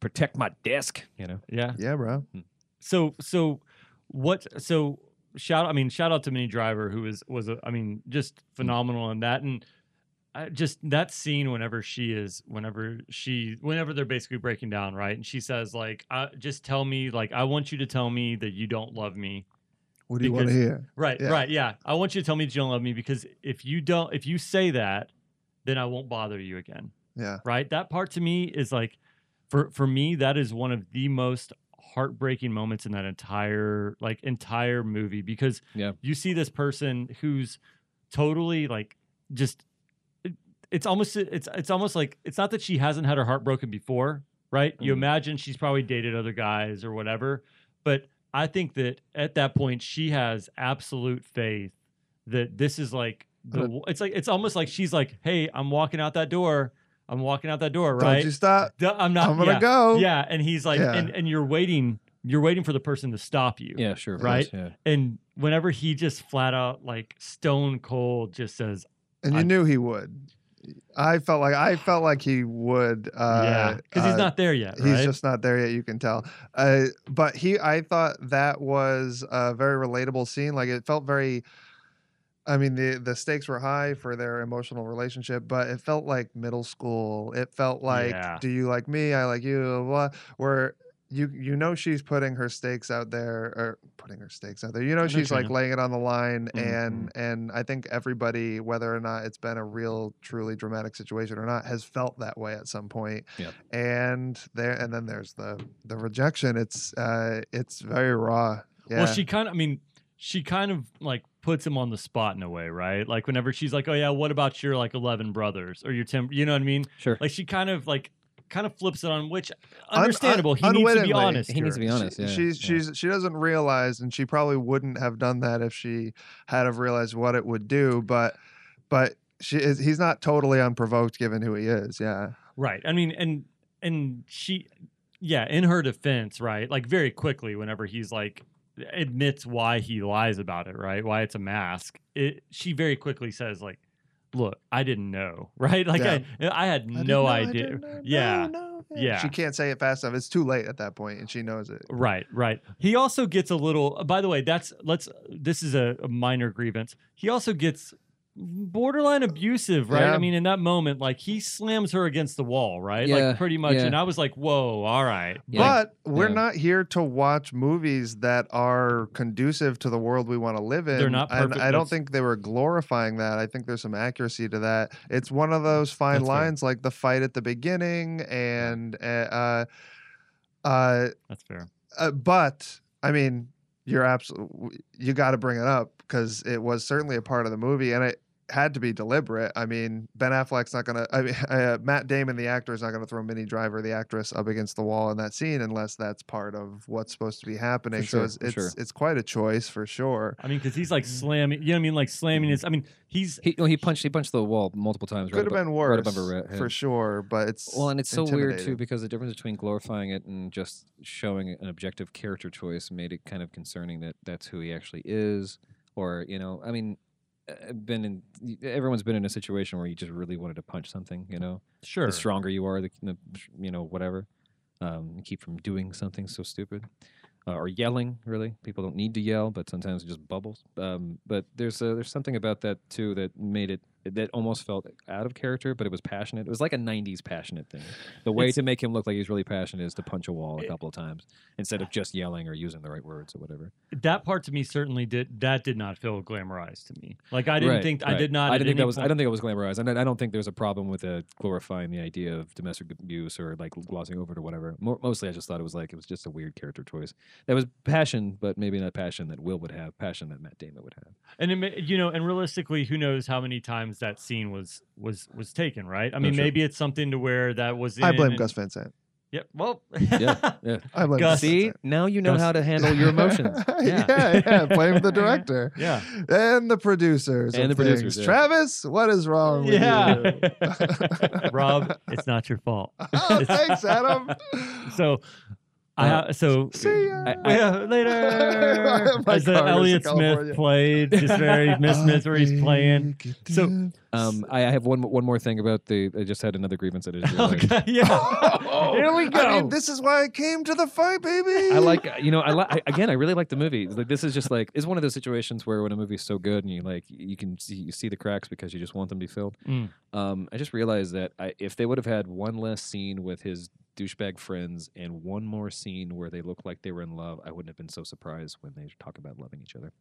protect my desk. You know. yeah. Yeah, bro. Hmm. So so what so shout I mean shout out to Minnie Driver who was was a, I mean just hmm. phenomenal in that and I just that scene whenever she is whenever she whenever they're basically breaking down right and she says like I, just tell me like I want you to tell me that you don't love me What do you want to hear? right Yeah. right yeah I want you to tell me that you don't love me because if you don't if you say that then I won't bother you again Yeah. right that part to me is like for for me that is one of the most heartbreaking moments in that entire like entire movie because Yeah. you see this person who's totally like just it, it's almost it's it's almost like it's not that she hasn't had her heart broken before right you Mhm. imagine she's probably dated other guys or whatever but i think that at that point she has absolute faith that this is like the it's like it's almost like she's like hey i'm walking out that door i'm walking out that door right Don't you stop. Duh, i'm not I'm gonna yeah, go. yeah and he's like Yeah. and, and you're waiting you're waiting for the person to stop you Yeah. Sure. of Right? course, and whenever he just flat out like stone cold just says And you I- knew he would. I felt like I felt like he would. Uh, yeah because he's uh, not there yet He's right? just not there yet. You can tell. Uh, but he, I thought that was a very relatable scene. Like it felt very. I mean, the the stakes were high for their emotional relationship, but it felt like middle school. It felt like, Yeah. do you like me? I like you. Blah, blah. Where you you know she's putting her stakes out there, or putting her stakes out there. You know she's like laying it on the line, Mhm. and and I think everybody, whether or not it's been a real, truly dramatic situation or not, has felt that way at some point and there and then there's the the rejection it's uh it's very raw yeah well she kind of i mean she kind of like puts him on the spot in a way right like whenever she's like oh yeah what about your like 11 brothers or your 10 you know what i mean Sure. like she kind of like kind of flips it on which un- understandable he needs to be honest He needs to be honest. She- yeah. she's yeah. she's she doesn't realize and she probably wouldn't have done that if she had have realized what it would do but but she is he's not totally unprovoked given who he is yeah Right. I mean, and and she, yeah, in her defense, right? Like very quickly, whenever he's like admits why he lies about it, right? Why it's a mask. It she very quickly says like, look, I didn't know, right? Like Yeah. I, I had I no know, idea. Yeah. no, no, Yeah. She can't say it fast enough. It's too late at that point, and she knows it. Right, right. He also gets a little. By the way, that's let's. This is a, a minor grievance. He also gets borderline abusive, right? Yeah. I mean, in that moment, like he slams her against the wall, right? Yeah, like pretty much. yeah. And I was like, "Whoa, all right." Yeah. But we're Yeah. not here to watch movies that are conducive to the world we want to live in. They're not And perfect. I don't think they were glorifying that. I think there's some accuracy to that. It's one of those fine That's fair. lines, like the fight at the beginning, and uh, uh, uh, That's fair. uh, but I mean, you're absolutely you got to bring it up because it was certainly a part of the movie, and it had to be deliberate. I mean, Ben Affleck's not gonna. I mean, uh, Matt Damon, the actor, is not gonna throw Minnie Driver, the actress, up against the wall in that scene unless that's part of what's supposed to be happening. sure, so it's it's, sure. it's quite a choice for sure. I mean, because he's like slamming. You know what I mean? Like slamming his. I mean, he's. He well, he punched he punched the wall multiple times. Could have right been abo- worse right above her for sure, but it's Well, and it's so weird too because the difference between glorifying it and just showing an objective character choice made it kind of concerning that that's who he actually is. Or you know, I mean, I've been in everyone's been in a situation where you just really wanted to punch something. You know, Sure. the stronger you are, the, the you know whatever. Um, keep from doing something so stupid. Uh, or yelling, really. People don't need to yell, but sometimes it just bubbles. Um, but there's a, there's something about that too that made it that almost felt out of character, but it was passionate. It was like a '90s passionate thing. The way It's- to make him look like he's really passionate is to punch a wall a couple of times instead of just yelling or using the right words or whatever. that part to me certainly did. That did not feel glamorized to me. Like I didn't Right, think. I did not. I didn't think that was. I don't think it was glamorized, and I I don't think there's a problem with uh, glorifying the idea of domestic abuse or like glossing over it or whatever. Mo- mostly, I just thought it was like it was just a weird character choice. That was passion, but maybe not passion that Will would have, passion that Matt Damon would have. And you know, and realistically, who knows how many times that scene was was was taken, right? I mean, sure. maybe it's something to where that was. In I blame and- Gus Van Sant. Yep. Well. Yeah, yeah. I blame Gus- Gus See, now you know Gus- how to handle your emotions. Yeah. yeah, yeah. Blame the director. Yeah. And the producers. And of the producers, yeah. Travis, what is wrong with Yeah. you? Rob, it's not your fault. oh, thanks, Adam. So, I Uh, so See ya. I- I- yeah, later. As the car goes to Elliott Smith played, just very Miss Smith where playing. So- Um, I, I have one one more thing about the. I just had another grievance that I just. Okay, yeah. Here we I go. mean, this is why I came to the fight, baby. I like you know I like again I really like the movie. Like this is just like it's one of those situations where when a movie's so good and you like you can see you see the cracks because you just want them to be filled. Mm. Um, I just realized that I, if they would have had one less scene with his douchebag friends and one more scene where they look like they were in love, I wouldn't have been so surprised when they talk about loving each other.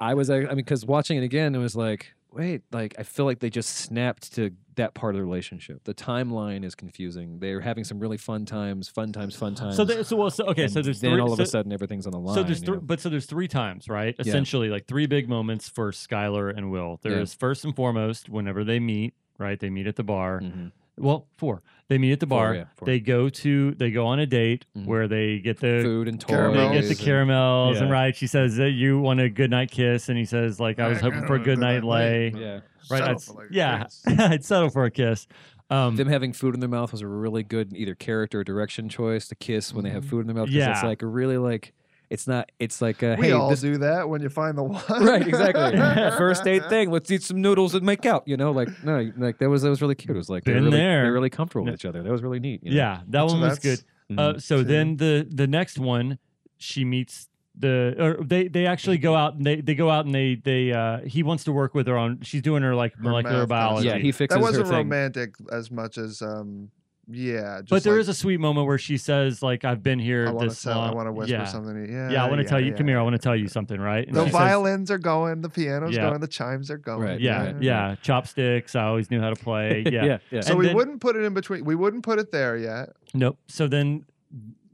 I was, I mean, because watching it again, it was like, wait, like I feel like they just snapped to that part of the relationship. The timeline is confusing. They're having some really fun times, fun times, fun times. So, there, so well, so okay. So there's then three. all of so, a sudden everything's on the line. so there's you three, know? but so there's three times, right? Essentially, like three big moments for Skylar and Will. Yeah. There's first and foremost whenever they meet, right? They meet at the bar. Mhm. Well, four. They meet at the Four, bar. yeah, four. They go to they go on a date Mhm. where they get the food and toys. Caramels. they get the and- caramels and Yeah. right. She says that you want a good night kiss, and he says like I was I hoping for a good good night night lay. lay. Yeah, Right. Settle I'd- for, like, yeah, kiss. I'd settle for a kiss. Um, them having food in their mouth was a really good either character or direction choice to kiss when they have food in their mouth. 'cause it's Yeah. like really like it's not. It's like uh, We hey, all this, do that when you find the one. right, exactly. First date thing. Let's eat some noodles and make out. You know, like no, like that was that was really cute. It was like they're Been really, there. They're really comfortable with each other. That was really neat. you know? yeah, that So one was good. that's- Uh, so True. then the the next one, she meets the or they they actually go out and they they go out and they they uh he wants to work with her on she's doing her like Her molecular math biology. yeah. He fixes that wasn't thing. romantic as much as um yeah. Just but there like, is a sweet moment where she says like I've been here I want to this tell. I want to whisper yeah. something. to you. Yeah. Yeah, I want to tell you. yeah, Come here. I want to tell you something, right? And The she says- violins are going. The piano's Yeah. going. The chimes are going. Right, yeah, right, yeah, chopsticks. I always knew how to play. Yeah. yeah, yeah. So And we then- wouldn't put it in between. We wouldn't put it there yet. Nope. So then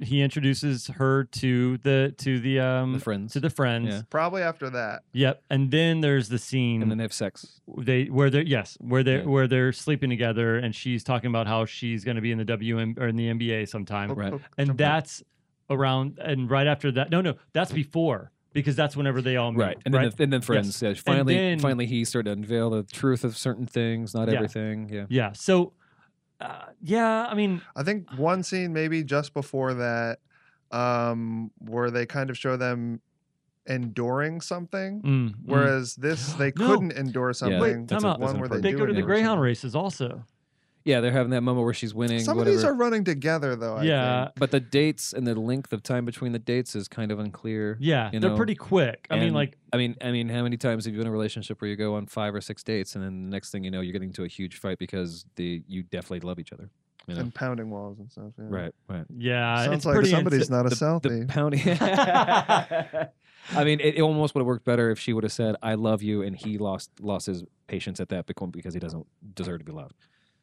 he introduces her to the to the um the friends. to the friends. Yeah. Probably after that. Yep. And then there's the scene and then they have sex. they where they're yes where they are Yeah. where they're sleeping together and she's talking about how she's going to be in the WM or in the NBA sometime Right. Oh, and that's around and right after that no no that's before because that's whenever they all meet Right, and then the, and then friends. Yeah, finally, then- finally, he started to unveil the truth of certain things, not Yeah. everything. Yeah, yeah so uh, yeah I mean I think one scene maybe just before that, um, where they kind of show them enduring something. Mm, mm. Whereas this, they No. couldn't endure something. Wait, to time the out. one where they, they do go to the Greyhound something. races also. Yeah, they're having that moment where she's winning. Some of these are running together, though. I yeah, think. but the dates and the length of time between the dates is kind of unclear. yeah, you they're know, pretty quick. I mean, And, like, I mean, I mean, how many times have you been in a relationship where you go on five or six dates, and then the next thing you know, you're getting into a huge fight because the you definitely love each other. You know? and pounding walls and stuff. Yeah. Right, right. yeah, Sounds it's like pretty somebody's insi- not a the, selfie. the pounding. I mean, it, it almost would have worked better if she would have said, "I love you," and he lost lost his patience at that become- because he doesn't deserve to be loved.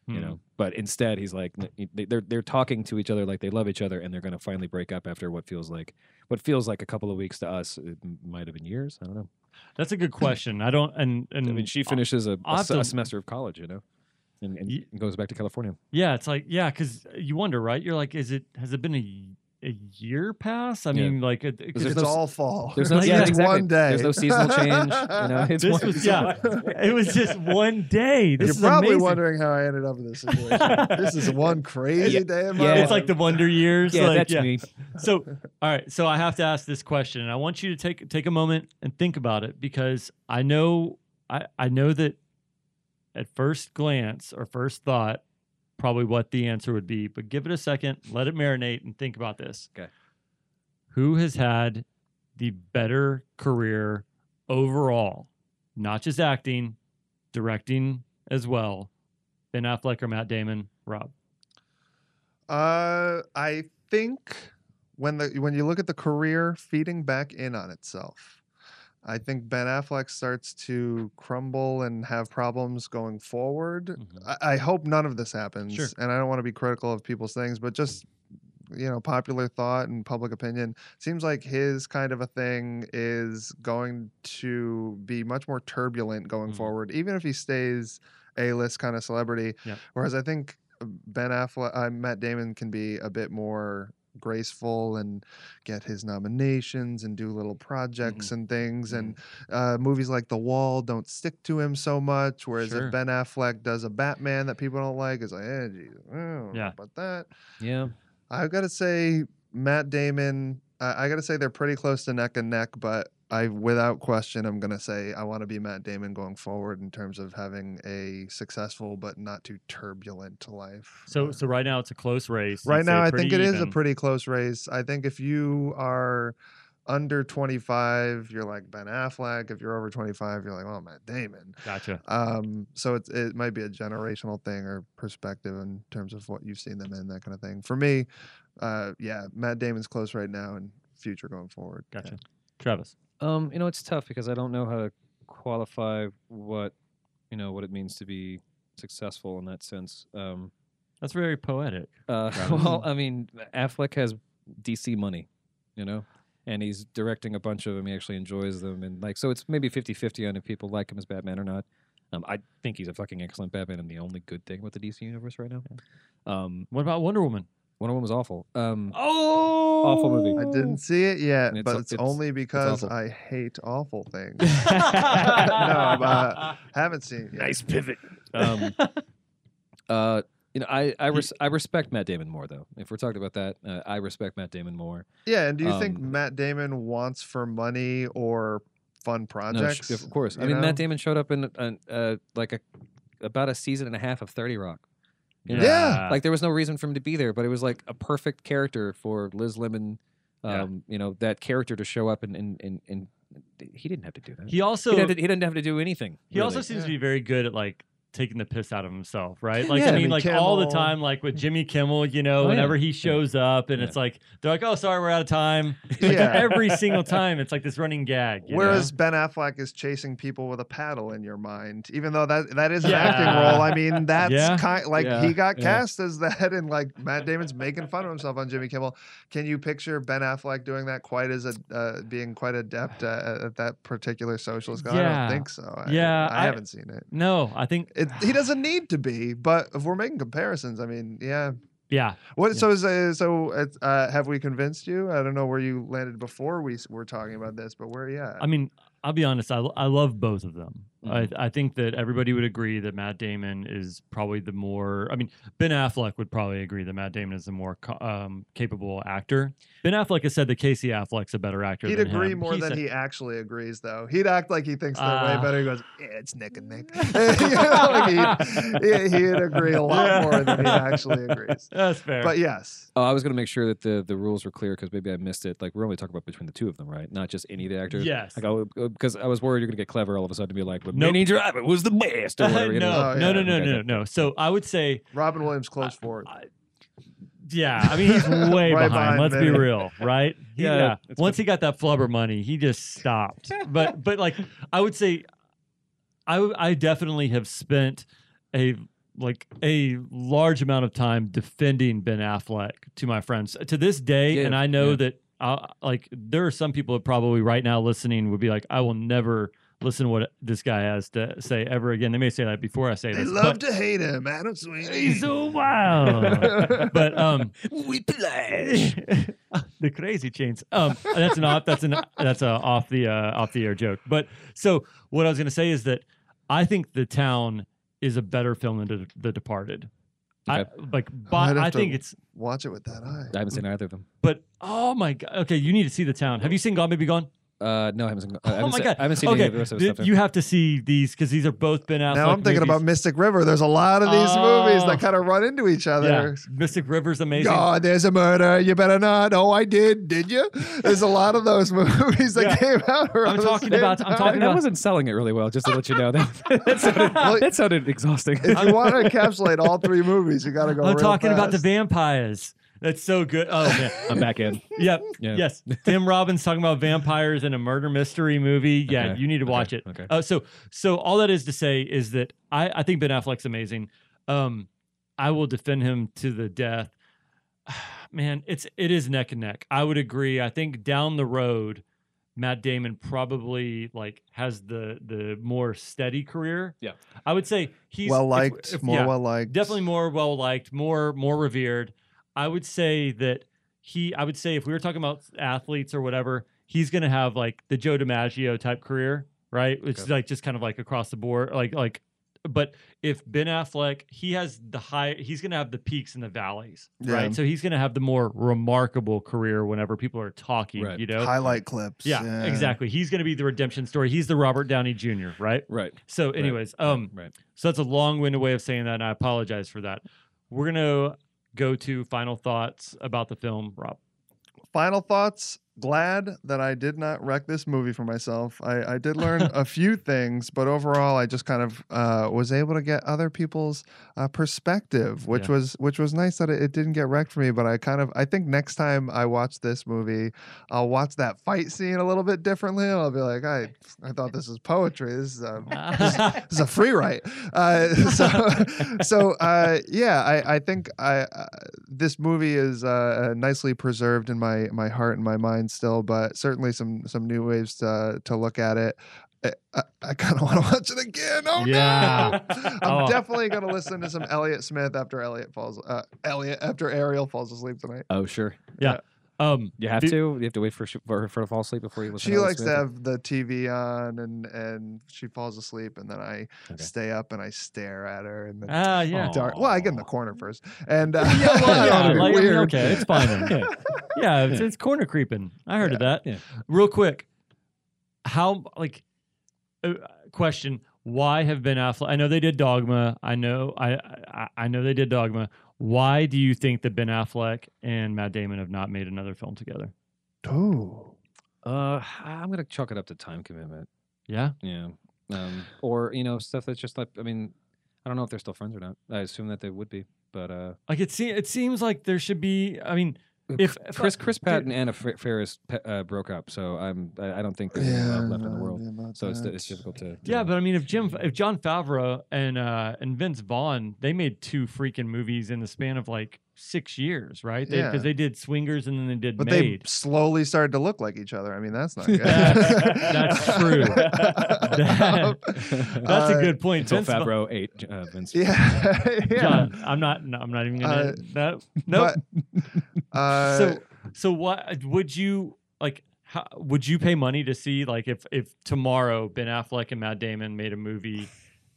You Hmm. know, but instead he's like they- they're they're talking to each other like they love each other, and they're going to finally break up after what feels like what feels like a couple of weeks to us. It might have been years. I don't know. That's a good question. I don't, and and I mean, she finishes a, a se- a semester of college, you know, and, and Ye- goes back to California. Yeah, it's like yeah, because you wonder, right? You're like, is it has it been a, a year pass? I Yeah. mean, like, it, 'cause There's it's no all fall. There's no Yeah, it's exactly. one day. There's no seasonal change. You know, it's this one, was yeah, it was just one day. This You're is probably amazing. wondering how I ended up in this situation. this is one crazy Yeah. day in my Yeah. life. It's like the Wonder Years. yeah, like, that's yeah. me. So, all right. So I have to ask this question, and I want you to take take a moment and think about it because I know I I know that at first glance or first thought, probably what the answer would be. But give it a second, let it marinate, and think about this. Okay. Who has had the better career overall, not just acting, directing as well? Ben Affleck or Matt Damon? Rob. Uh, I think when the when you look at the career feeding back in on itself, I think Ben Affleck starts to crumble and have problems going forward. Mhm. I, I hope none of this happens, Sure. and I don't want to be critical of people's things, but just you know, popular thought and public opinion seems like his kind of a thing is going to be much more turbulent going Mhm. forward, even if he stays a list kind of celebrity. Yeah. Whereas I think Ben Affleck, uh, Matt Damon can be a bit more graceful and get his nominations and do little projects Mm-hmm. and things. And uh, movies like The Wall don't stick to him so much. Whereas Sure. if Ben Affleck does a Batman that people don't like, it's like, eh, geez, I don't know Yeah. about that. Yeah. I've got to say, Matt Damon. I I got to say they're pretty close to neck and neck, but I, without question, I'm gonna say I want to be Matt Damon going forward in terms of having a successful but not too turbulent life. So Uh, so right now it's a close race. right now, I think it is a pretty close race. I think if you are under 25, you're like Ben Affleck. If you're over 25, you're like, oh, Matt Damon. Gotcha. Um, so it's, it might be a generational thing or perspective in terms of what you've seen them in, that kind of thing. For me, uh, yeah, Matt Damon's close right now and future going forward. Yeah. Gotcha. Travis. Um, you know, it's tough because I don't know how to qualify what you know what it means to be successful in that sense. Um, That's very poetic. uh, well, I mean, Affleck has DC money, you know, and he's directing a bunch of them. He actually enjoys them, and like, so it's maybe 50-50 on if people like him as Batman or not. Um, I think he's a fucking excellent Batman, and the only good thing with the DC universe right now. Um, What about Wonder Woman? Wonder them was awful. Um, Oh, Awful movie. I didn't see it yet, It's- but it's, it's- only because awful. I hate awful things. no, but haven't seen it yet. pivot. um, uh, you know, I I, res- I respect Matt Damon more though. If we're talking about that, uh, I respect Matt Damon more. Yeah, and do you think Um, Matt Damon wants for money or fun projects? sh- of course. I mean, know? Matt Damon showed up in uh, uh, like a about a season and a half of Thirty Rock. You know? Yeah. like there was no reason for him to be there, but it was like a perfect character for Liz Lemon. Yeah. Um, you know that character to show up and and, and, and he didn't have to do that. he also he, didn't, he didn't have to do anything. he also really. seems to be very good at like taking the piss out of himself, right? Like Yeah, I I mean, mean, like all the time, like with Jimmy Kimmel, you know, Oh, yeah. whenever he shows up, and Yeah. it's like they're like, "Oh, sorry, we're out of time." Like Yeah. every single time, it's like this running gag. you Whereas know? Ben Affleck is chasing people with a paddle in your mind, even though that that is an Yeah. acting role. I mean, that's Yeah. kind like Yeah. he got Yeah. cast as that, and like Matt Damon's making fun of himself on Jimmy Kimmel. Can you picture Ben Affleck doing that quite as a uh, being quite adept uh, at that particular socialist? I Yeah. don't think so. I, Yeah, I, I- haven't seen it. no, I think It, he doesn't need to be, but if we're making comparisons, I mean, yeah. yeah. What? Yeah. So is uh, so? Uh, have we convinced you? I don't know where you landed before we were talking about this, but where? Yeah. I mean, I'll be honest. I, I love both of them. I, I think that everybody would agree that Matt Damon is probably the more. I mean, Ben Affleck would probably agree that Matt Damon is the more um, capable actor. Ben Affleck has said that Casey Affleck's a better actor. He'd than agree him. more than said- he actually agrees, though. He'd act like he thinks they're way Ah. better. He goes, "Yeah, it's neck and neck." You know, like he'd, he- he'd agree a lot more than he actually agrees. That's fair. But yes, Oh, I was going to make sure that the, the rules were clear because maybe I missed it. Like we're only talking about between the two of them, right? Not just any of the actors. Yes. Like because I was worried you're going to get clever all of a sudden and be like, "But Nope. Minnie Driver was the best." Or no, whatever, you know? Oh, no, yeah. no, no, Okay, no, okay. no. So I would say, Robin Williams close fourth. I- yeah. I mean, he's way Right behind. behind Let's be real, right? He- Yeah, yeah. it's Once he got that flubber money, he just stopped. but but like I would say, I I definitely have spent a like a large amount of time defending Ben Affleck to my friends to this day, Yeah, and I know yeah. that I, like there are some people that probably right now listening would be like, I will never listen to what this guy has to say ever again. They may say that before I say They this. love to hate him, Adam Sweeney. he's so wild. but um, Whiplash. the crazy chains. Um, that's an off. That's an that's a off the uh, off the air joke. But so what I was going to say is that I think the town is a better film than the, the Departed. I Okay. like, I'd but have I to- think it's. Watch it with that eye. I haven't seen either of them. But oh my god. Okay, you need to see the town. Have you seen Gone Baby Gone? Uh, no, I haven't seen. I Oh haven't my seen, God. I haven't seen okay, any of the rest of his th- stuff. you have to see these because these are both Ben Affleck. Now I'm thinking about. Mystic River. There's a lot of these movies Oh. that kind of run into each yeah, other. Mystic River's amazing. God, there's a murder. You better not. Oh, I did. Did you? There's a lot of those movies that Yeah. came out. around I'm the talking same about- I'm talking that about- wasn't selling it really well. Just to let you know, that that sounded, Well, that sounded exhausting. If you want to encapsulate all three movies, you got to go. I'm real talking about the vampires. That's so good. Oh man. I'm back in. Yep. Yeah. Yes. Tim Robbins talking about vampires in a murder mystery movie. Yeah, Okay, you need to okay, watch it. okay. Uh, so, so all that is to say is that I, I think Ben Affleck's amazing. Um, I will defend him to the death. Man, it's it is neck and neck. I would agree. I think down the road, Matt Damon probably like has the the more steady career. Yeah. I would say he's well if- liked, if- more yeah, well liked. definitely more well liked, more more revered. I would say that he. I would say if we were talking about athletes or whatever, he's going to have like the Joe DiMaggio type career, right? It's Okay. like just kind of like across the board, like like. But if Ben Affleck, he has the high, he's going to have the peaks and the valleys, Yeah. right? So he's going to have the more remarkable career whenever people are talking, Right. you know. highlight clips. yeah, exactly. He's going to be the redemption story. He's the Robert Downey Jr., right? Right. So, anyways, um, Right. so that's a long-winded way of saying that, and I apologize for that. We're gonna go to final thoughts about the film, Rob. Final thoughts. Glad that I did not wreck this movie for myself. I, I did learn a few things, but overall, I just kind of uh, was able to get other people's uh, perspective, which Yeah. was which was nice that it, it didn't get wrecked for me. But I kind of I think next time I watch this movie, I'll watch that fight scene a little bit differently. and I'll be like, I I thought this was poetry. This is um, this is a free write. Uh, so, so uh, yeah, I, I think I uh, this movie is uh, nicely preserved in my my heart and my mind still, but certainly some some new ways to to look at it. I, I, I kind of want to watch it again. Oh Yeah. no! I'm Oh. definitely gonna listen to some Elliott Smith after Elliot falls. Uh, Elliot after Ariel falls asleep tonight. Oh, sure. Um, You have Do- to. You have to wait for for her to fall asleep before you listen. She to likes to have the TV on, and and she falls asleep, and then I Okay. stay up and I stare at her, and then ah, yeah. Dark. Well, I get in the corner first, and uh, Yeah, well, don't yeah, like, weird. okay, it's fine. Then. Yeah. Yeah, it's, it's corner creeping. I heard of that. Yeah. Real quick, how like uh, question? Why have Ben Affleck? I know they did Dogma. I know. I, I I know they did Dogma. Why do you think that Ben Affleck and Matt Damon have not made another film together? Oh, Uh, I'm gonna chalk it up to time commitment. Yeah. Yeah. Um, or you know stuff that's just like I mean, I don't know if they're still friends or not. I assume that they would be, but uh, Like it seems it seems like there should be. I mean, if, if Chris I- Chris dude, and Anna Fer- Faris pe- uh, broke up, so I'm I, I don't think there's any yeah, love left in the world. So it's it's difficult to. to Yeah, know. but I mean, if Jim, if Jon Favreau and uh and Vince Vaughn, they made two freaking movies in the span of like six years, right? Because Yeah. they, did Swingers and then they did But Made. they slowly started to look like each other. I mean, that's not good. That's true. That- That's a Uh, good point. until Vince Vaughn- Favreau ate uh, Vince. yeah, yeah. John, I'm not. no, I'm not even gonna. Uh, no, nope. But, uh, so, so what would you like? how, would you pay money to see like if if tomorrow Ben Affleck and Matt Damon made a movie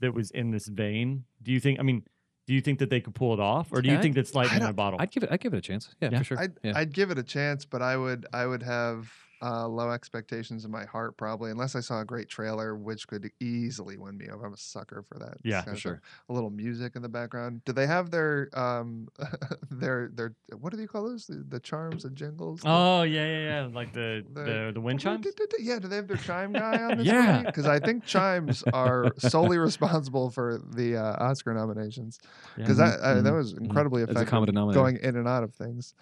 that was in this vein? Do you think? I mean, do you think that they could pull it off, or do you Yeah, think that's I lightning in a bottle? I'd give it. I'd give it a chance. Yeah, Yeah. for sure. I'd, yeah. I'd give it a chance, but I would I would have uh, low expectations in my heart probably, unless I saw a great trailer, which could easily win me over. I'm a sucker for that. Yeah, for sure. A little music in the background. Do they have their um their their what do you call those? The, the charms and jingles. The- oh yeah, yeah, yeah, like the The- the, the wind chimes. Yeah, do they have their chime guy on this Yeah. Because I think chimes are solely responsible for the uh, Oscar nominations. Because Yeah. that uh, that was incredibly It's a effective. common denominator. going in and out of things.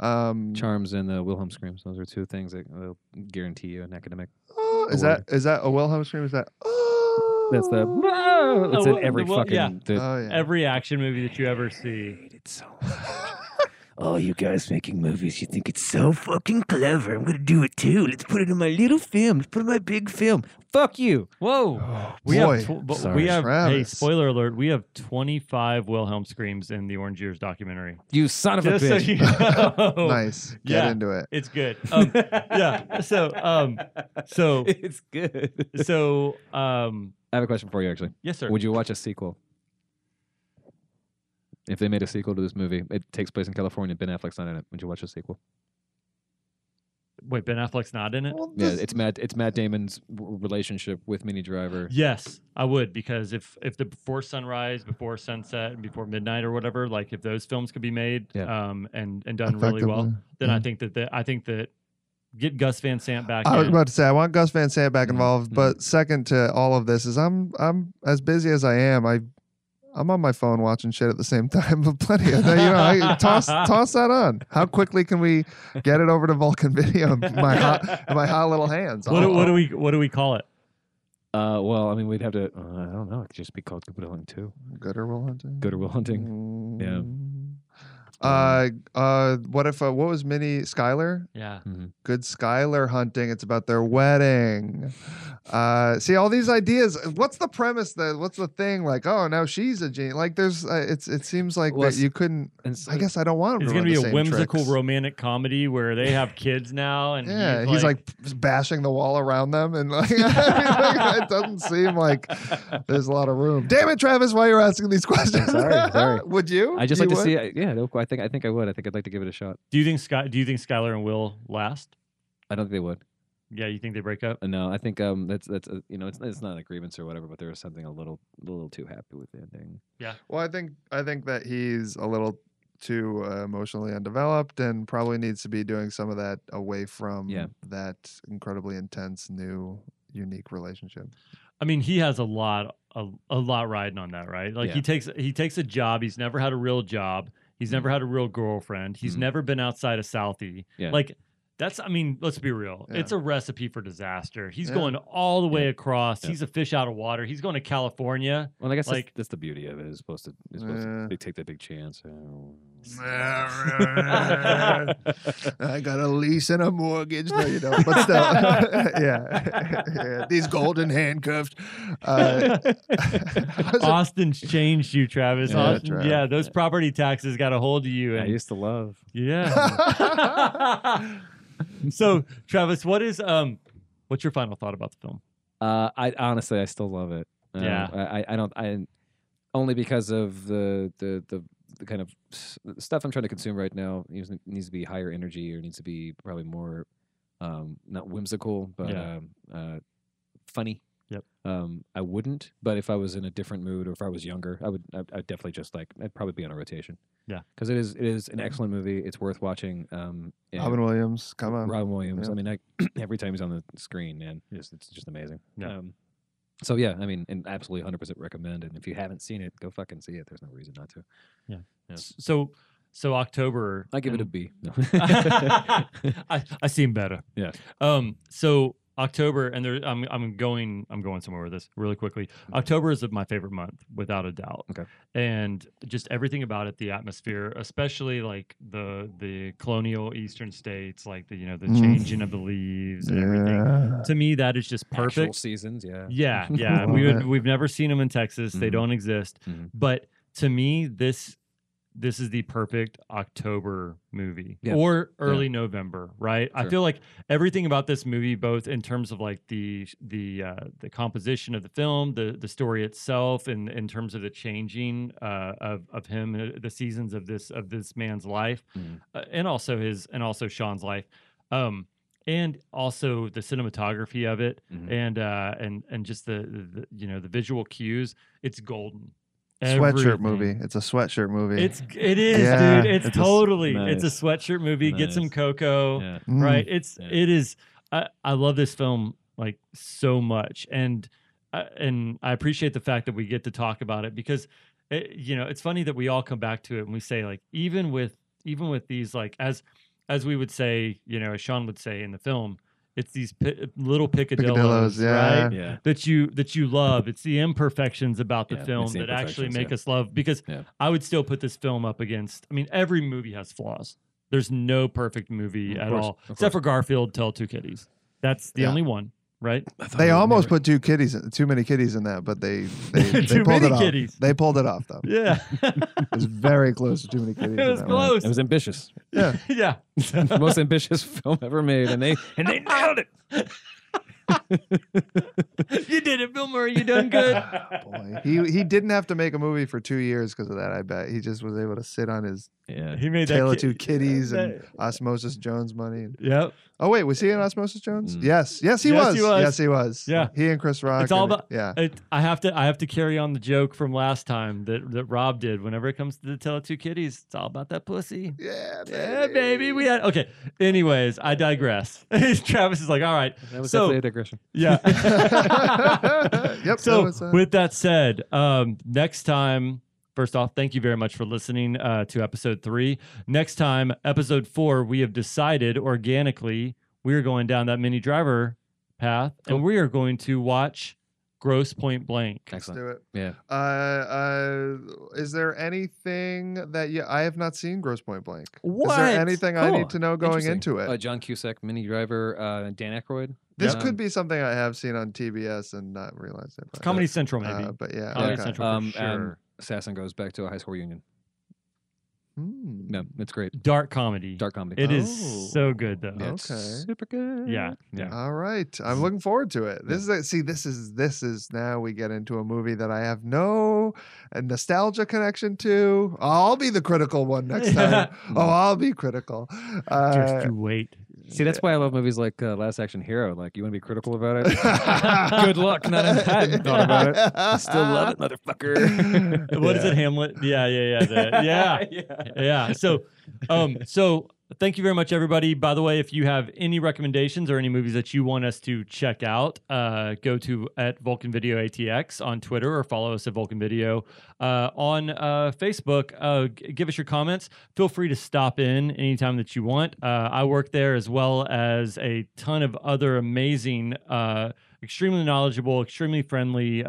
Um, Charms and the Wilhelm screams. Those are two things that will guarantee you an academic. oh, is award. that is that a Wilhelm scream? Is that? Oh, That's the. Uh, it's Oh, in every the fucking. yeah. the- Oh yeah. Every action movie that you ever see. hate it so much. Oh, you guys making movies, you think it's so fucking clever. I'm gonna do it too. Let's put it in my little film. Let's put it in my big film. Fuck you. Whoa. Oh, We boy. have tw- but Sorry. we have hey Travis. spoiler alert we have 25 Wilhelm screams in the Orange Years documentary. You son of a Just so bitch. you know. nice. Get Yeah. into it. It's good. Um, yeah. So um so it's good. so um I have a question for you, actually. yes sir. Would you watch a sequel? If they made a sequel to this movie, it takes place in California. Ben Affleck's not in it. Would you watch a sequel? Wait, Ben Affleck's not in it? Well, Yeah, it's Matt. It's Matt Damon's w- relationship with Minnie Driver. Yes, I would because if if the before sunrise, before sunset, and before midnight or whatever, like if those films could be made Yeah. um and and done really well, effectively. then I think that the, I think that get Gus Van Sant back I was in. about to say I want Gus Van Sant back Mhm, involved, mhm. but second to all of this is I'm I'm as busy as I am. I I'm on my phone watching shit at the same time, but plenty of that, you know. I, toss toss that on. How quickly can we get it over to Vulcan Video my hot my hot little hands? what, do- what do we what do we call it? Uh, well, I mean, we'd have to. Uh, I don't know. It could just be called Good Will Hunting Two. Good or Will Hunting? Good or Hunting. Yeah. Mm. Uh, uh, what if uh, what was Minnie Skylar? Yeah. Mhm. Good Skylar hunting. It's about their wedding. Uh, see all these ideas. What's the premise? That what's the thing? Like, oh, now she's a genius. Like, there's. Uh, it's. It seems like Well, that you couldn't. And so, I guess I don't want It's to gonna run be the a same whimsical tricks. romantic comedy where they have kids now, and Yeah, he's, like, bashing the wall around them, and like, it doesn't seem like there's a lot of room. Damn it, Travis! Why you're asking these questions? Sorry, sorry. would you? I just You like to see. Yeah, no, I think. I think I would. I think I'd like to give it a shot. Do you think Sky? Do you think Skylar and Will last? I don't think they would. Yeah, you think they break up? Uh, No, I think um that's that's uh, you know it's it's not a grievance or whatever, but there was something a little a little too happy with the ending. Yeah. Well, I think I think that he's a little too uh, emotionally undeveloped and probably needs to be doing some of that away from Yeah. that incredibly intense new unique relationship. I mean, he has a lot, a, a lot riding on that, right? Like he takes he takes a job. He's never had a real job. He's never had a real girlfriend. He's Mhm. never been outside of Southie. Yeah. Like that's. I mean, let's be real. Yeah. It's a recipe for disaster. He's Yeah. going all the way across. Yeah. He's a fish out of water. He's going to California. Well, I guess Like- that's, that's the beauty of it. Is supposed to is supposed to they take that big chance. I got a lease and a mortgage. No, you don't. But still, yeah. yeah. These golden handcuffs. Uh, Austin's changed you, Travis. Yeah, Austin, Trav. yeah, those property taxes got a hold of you. I used to love. yeah. so, Travis, what is um, what's your final thought about the film? Uh, I honestly, I still love it. Uh, Yeah. I, I- I don't. I only because of the the the, the kind of stuff I'm trying to consume right now needs, needs to be higher energy or needs to be probably more um, not whimsical but Yeah. um, uh, funny. Yep. Um, I wouldn't, but if I was in a different mood or if I was younger, I would. I'd, I'd definitely just like. I'd probably be on a rotation. Yeah. because it is it is an excellent movie. It's worth watching. Um, and Robin Williams, come on. Robin Williams. Yeah. I mean, I, every time he's on the screen, man, it's, it's just amazing. Yeah. Um, so yeah, I mean, and absolutely 100% recommend it. And if you haven't seen it, go fucking see it. There's no reason not to. Yeah. S- So, so October. I give it a B. No. I, I seem better. Yeah. Um. So October, and there, I'm I'm going I'm going somewhere with this really quickly. October is my favorite month, without a doubt. Mm-hmm. Okay. And just everything about it, the atmosphere, especially like the the colonial Eastern states, like the you know the Mm. changing of the leaves and everything. To me, that is just Actual perfect. seasons, yeah. Yeah, yeah. we would, we've never seen them in Texas. They Mhm. don't exist. Mhm. But to me, this this is the perfect October movie Yeah. or early November, right? I feel like everything about this movie, both in terms of like the the uh, the composition of the film, the the story itself, and in terms of the changing uh, of of him, uh, the seasons of this of this man's life, Mhm. uh, and also his and also Sean's life, um, and also the cinematography of it, Mhm. and uh, and and just the, the you know the visual cues, it's golden. Sweatshirt movie. It's a sweatshirt movie. It's it is, Yeah, dude. It's, it's a s- totally it's a sweatshirt movie. Get some cocoa, Yeah. Mm. right? It's Yeah. it is. I, I love this film like so much, and uh, and I appreciate the fact that we get to talk about it because it, you know it's funny that we all come back to it and we say like even with even with these like as as we would say you know as Sean would say in the film. It's these pi- little picadillos, Picadillos, yeah. right? Yeah. that you that you love. It's the imperfections about the Yeah, film the that actually make yeah. us love. Because Yeah. I would still put this film up against. I mean, every movie has flaws. There's no perfect movie Of at course, all, except course. for Garfield. Tell two kitties. That's the Yeah. only one, right? They almost put two kitties, too many kitties in that, but they they, they Too pulled many it off. kitties. They pulled it off though. Yeah, It was very close to too many kitties. It was that one. close. It was ambitious. Yeah. yeah. the most ambitious film ever made, and they and they nailed it. you did it, Bill Murray. You done good. Boy, he he didn't have to make a movie for two years because of that. I bet he just was able to sit on his Yeah. he made Tale that of Two ki- Kitties and that- Osmosis Jones money. Yep. Oh wait, was he in Osmosis Jones? Mm. Yes, yes he, Yes, was. he was. Yes he was. Yeah. he and Chris Rock. It's all and- about- yeah. It, I have to I have to carry on the joke from last time that, that Rob did. Whenever it comes to the Tail of Two Kitties, it's all about that pussy. Yeah, Yeah, baby. We had okay. Anyways, I digress. Travis is like, all right. That was So- definitely a digression. Yeah. yep. that so was, uh, with that said, um, next time, first off, thank you very much for listening uh, to episode three. Next time, episode four, we have decided organically we are going down that minnie driver path, and we are going to watch Grosse Pointe Blank. let's do it. Yeah. Uh, uh, is there anything that you? I have not seen Grosse Pointe Blank. Is What? there anything I need to know going into it? Uh, John Cusack, Minnie Driver, uh, Dan Aykroyd. this Um, could be something I have seen on TBS and not realized it. but- Comedy Central, maybe. Uh, but yeah, Comedy okay. Central for Um, sure. and Assassin goes back to a high school reunion. Hmm. No, it's great. Dark comedy. Dark comedy. It is Oh. so good though. Yeah, it's Okay. Super good. Yeah. Yeah. All right, I'm looking forward to it. This is a, see, this is this is now we get into a movie that I have no uh, nostalgia connection to. I'll be the critical one next time. oh, I'll be critical. Uh, Just you wait. See, that's why I love movies like uh, Last Action Hero. Like, you want to be critical about it? Good luck. Not I hadn't thought about it. I still love it, motherfucker. What is it, Hamlet? Yeah, yeah, yeah. the- yeah. yeah. yeah. So, um, so thank you very much, everybody. By the way, if you have any recommendations or any movies that you want us to check out, uh, go to at Vulcan Video ATX on Twitter or follow us at Vulcan Video uh, on uh, Facebook. Uh, g- give us your comments. Feel free to stop in anytime that you want. Uh, I work there as well as a ton of other amazing, uh, extremely knowledgeable, extremely friendly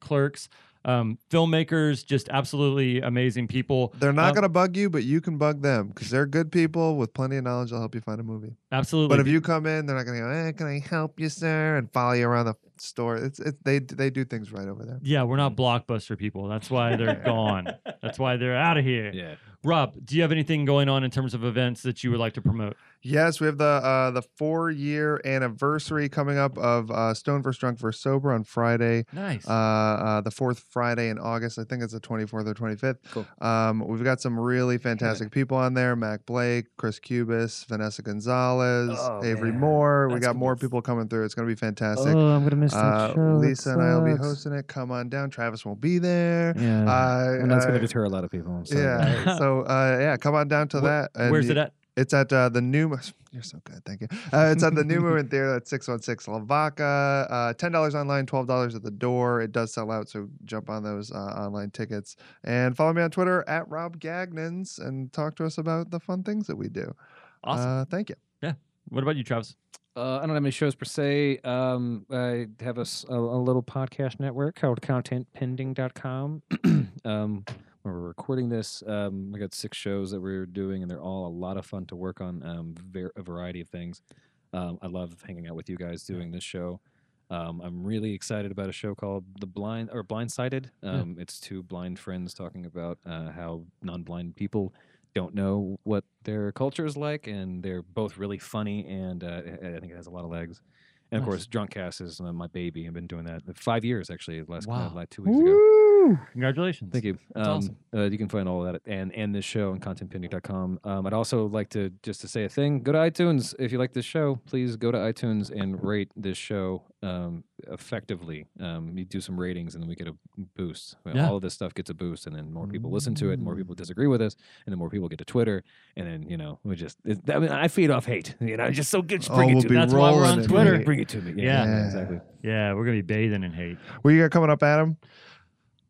clerks. Um, filmmakers, just absolutely amazing people. They're not Um, going to bug you, but you can bug them because they're good people with plenty of knowledge. They'll help you find a movie. Absolutely. But if you come in, they're not going to go, eh, "Can I help you, sir?" and follow you around the store. It's it's they they do things right over there. yeah, we're not blockbuster people. That's why they're gone. That's why they're out of here. Yeah. Rob, do you have anything going on in terms of events that you would like to promote? Yes, we have the uh, the four year anniversary coming up of uh, Stone vs Drunk vs Sober on Friday. Nice. Uh, uh, the fourth Friday in August. I think it's the 24th or 25th. Cool. Um, we've got some really fantastic people on there Mac Blake, Chris Cubis, Vanessa Gonzalez, Oh, Avery man. Moore. we got gonna more people coming through. It's going to be fantastic. Oh, I'm gonna miss that Uh, show. That Lisa and I will be hosting it. Come on down. Travis won't be there. Yeah. Uh, and that's uh, gonna deter a lot of people. So. yeah. so uh, yeah, come on down to Wh- that. and Where's you- it at? It's at uh, the new. You're so good, thank you. Uh, it's at the New Movement Theater at 616 Lavaca. Uh, Ten dollars online, twelve dollars at the door. It does sell out, so jump on those uh, online tickets and follow me on Twitter at Rob Gagnons and talk to us about the fun things that we do. Awesome. Uh, thank you. Yeah. What about you, Travis? Uh, I don't have any shows per se. Um, I have a little podcast network called ContentPending.com. um, when we're recording this, um, we got six shows that we're doing, and they're all a lot of fun to work on. Um, ver- a variety of things. Um, I love hanging out with you guys doing this show. Um, I'm really excited about a show called The Blind or Blindsided. Yeah. Um, It's two blind friends talking about uh, how non-blind people don't know what their culture is like, and they're both really funny, and uh, I think it has a lot of legs. And of Nice. course, Drunkcast is uh, my baby. I've been doing that five years actually. Last Wow. like two weeks ago. Woo! Congratulations. Thank you. That's um, awesome. uh, you can find all of that and and this show on contentpending.com. Um, I'd also like to just to say a thing. Go to iTunes if you like this show. Please go to iTunes and rate this show um, effectively. Um, you do some ratings and then we get a boost. Yeah. All of this stuff gets a boost, and then more people listen to it. More people disagree with us, and then more people get to Twitter, and then you know we just. It, I mean, I feed off hate. You know, just so good. Just Oh, bring we'll it to be me. That's why we're rolling on Twitter. hate. Bring it to me. Yeah. Yeah. exactly. Yeah, we're gonna be bathing in hate. What you got coming up, Adam?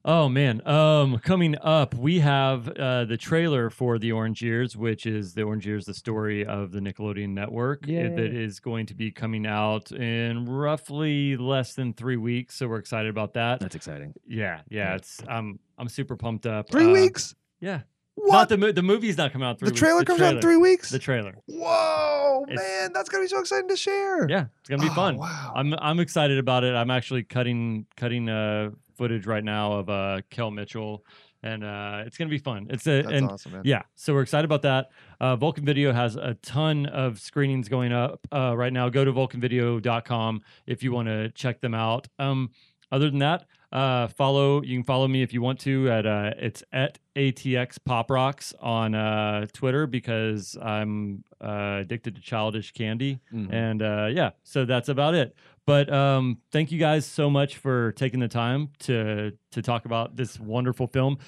Oh man, um, coming up, we have uh, the trailer for the Orange Years, which is the Orange Years, the story of the Nickelodeon network, Yay. that is going to be coming out in roughly less than three weeks. So we're excited about that. That's exciting. Yeah, yeah, Yeah. it's I'm I'm super pumped up. Three Uh, weeks? Yeah, What? not the mo- the movie's not coming out. in Three the weeks. trailer the comes out in three weeks? The trailer. Whoa, It's- man, that's gonna be so exciting to share. Yeah, it's gonna be Oh, fun. Wow. I'm I'm excited about it. I'm actually cutting cutting uh footage right now of uh Kel Mitchell, and uh it's gonna be fun. It's a that's and awesome, man. yeah, so we're excited about that. Uh, Vulcan Video has a ton of screenings going up uh, right now. Go to vulcanvideo.com if you want to check them out. Um, other than that, uh, follow. You can follow me if you want to at uh, it's at ATX Pop Rocks on uh, Twitter because I'm uh, addicted to childish candy. Mhm. And uh, yeah, so that's about it. But um, thank you guys so much for taking the time to to talk about this wonderful film.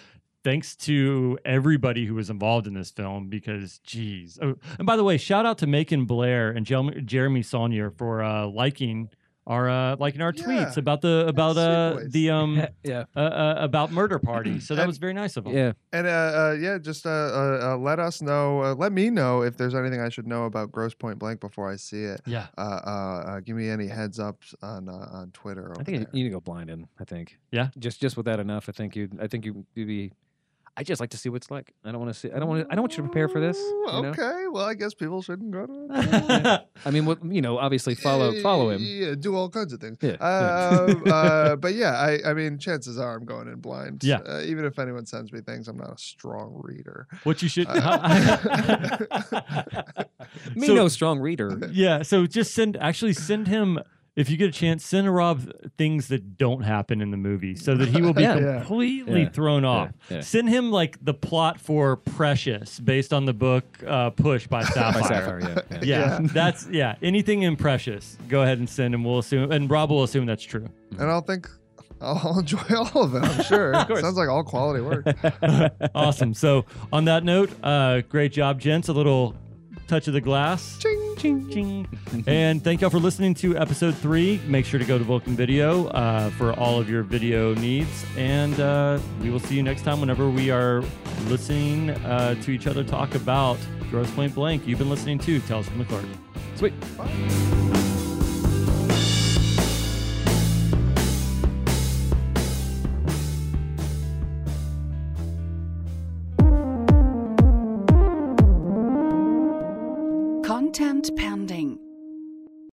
Thanks to everybody who was involved in this film because, geez. Oh, and by the way, shout out to Macon Blair and Jeremy Saulnier for uh, liking our uh, liking our Yeah. tweets about the about uh, the um yeah. uh, uh, about Murder Party. So that And- was very nice of them. Yeah. And uh, uh, yeah, just uh, uh, uh, let us know. Uh, let me know if there's anything I should know about Grosse Pointe Blank before I see it. Yeah. Uh, uh, uh, give me any heads ups on uh, on Twitter. I think you there. you need to go blind in. I think. Yeah? Just just with that enough, I think you. I think you you'd be. I just like to see what it's like. I don't want to see. I don't want. to I don't want you to prepare for this. You know? Okay, well, I guess people shouldn't go to. I mean, what you know, obviously follow follow him. Yeah, do all kinds of things. Yeah, Uh, uh, but yeah, I, I mean, chances are I'm going in blind. Yeah. Uh, even if anyone sends me things, I'm not a strong reader. what you should. Me So- no strong reader. Yeah, so just send actually send him if you get a chance, send Rob things that don't happen in the movie so that he will be Yeah. Yeah. completely Yeah. thrown off. yeah. Send him like the plot for Precious based on the book uh, Push by Sapphire. By Sapphire, yeah. yeah. Yeah, Yeah. that's yeah. Anything in Precious, go ahead and send him. We'll assume, and Rob will assume that's true. And I'll think I'll enjoy all of it. I'm sure. course. Sounds like all quality work. awesome. So on that note, uh, great job, gents. A little touch of the glass. Ching. Ching, ching. and thank y'all for listening to episode three. Make sure to go to Vulcan Video uh, for all of your video needs. And uh, we will see you next time whenever we are listening uh, to each other talk about Grosse Pointe Blank. You've been listening to Tales from the Court. Sweet. Bye.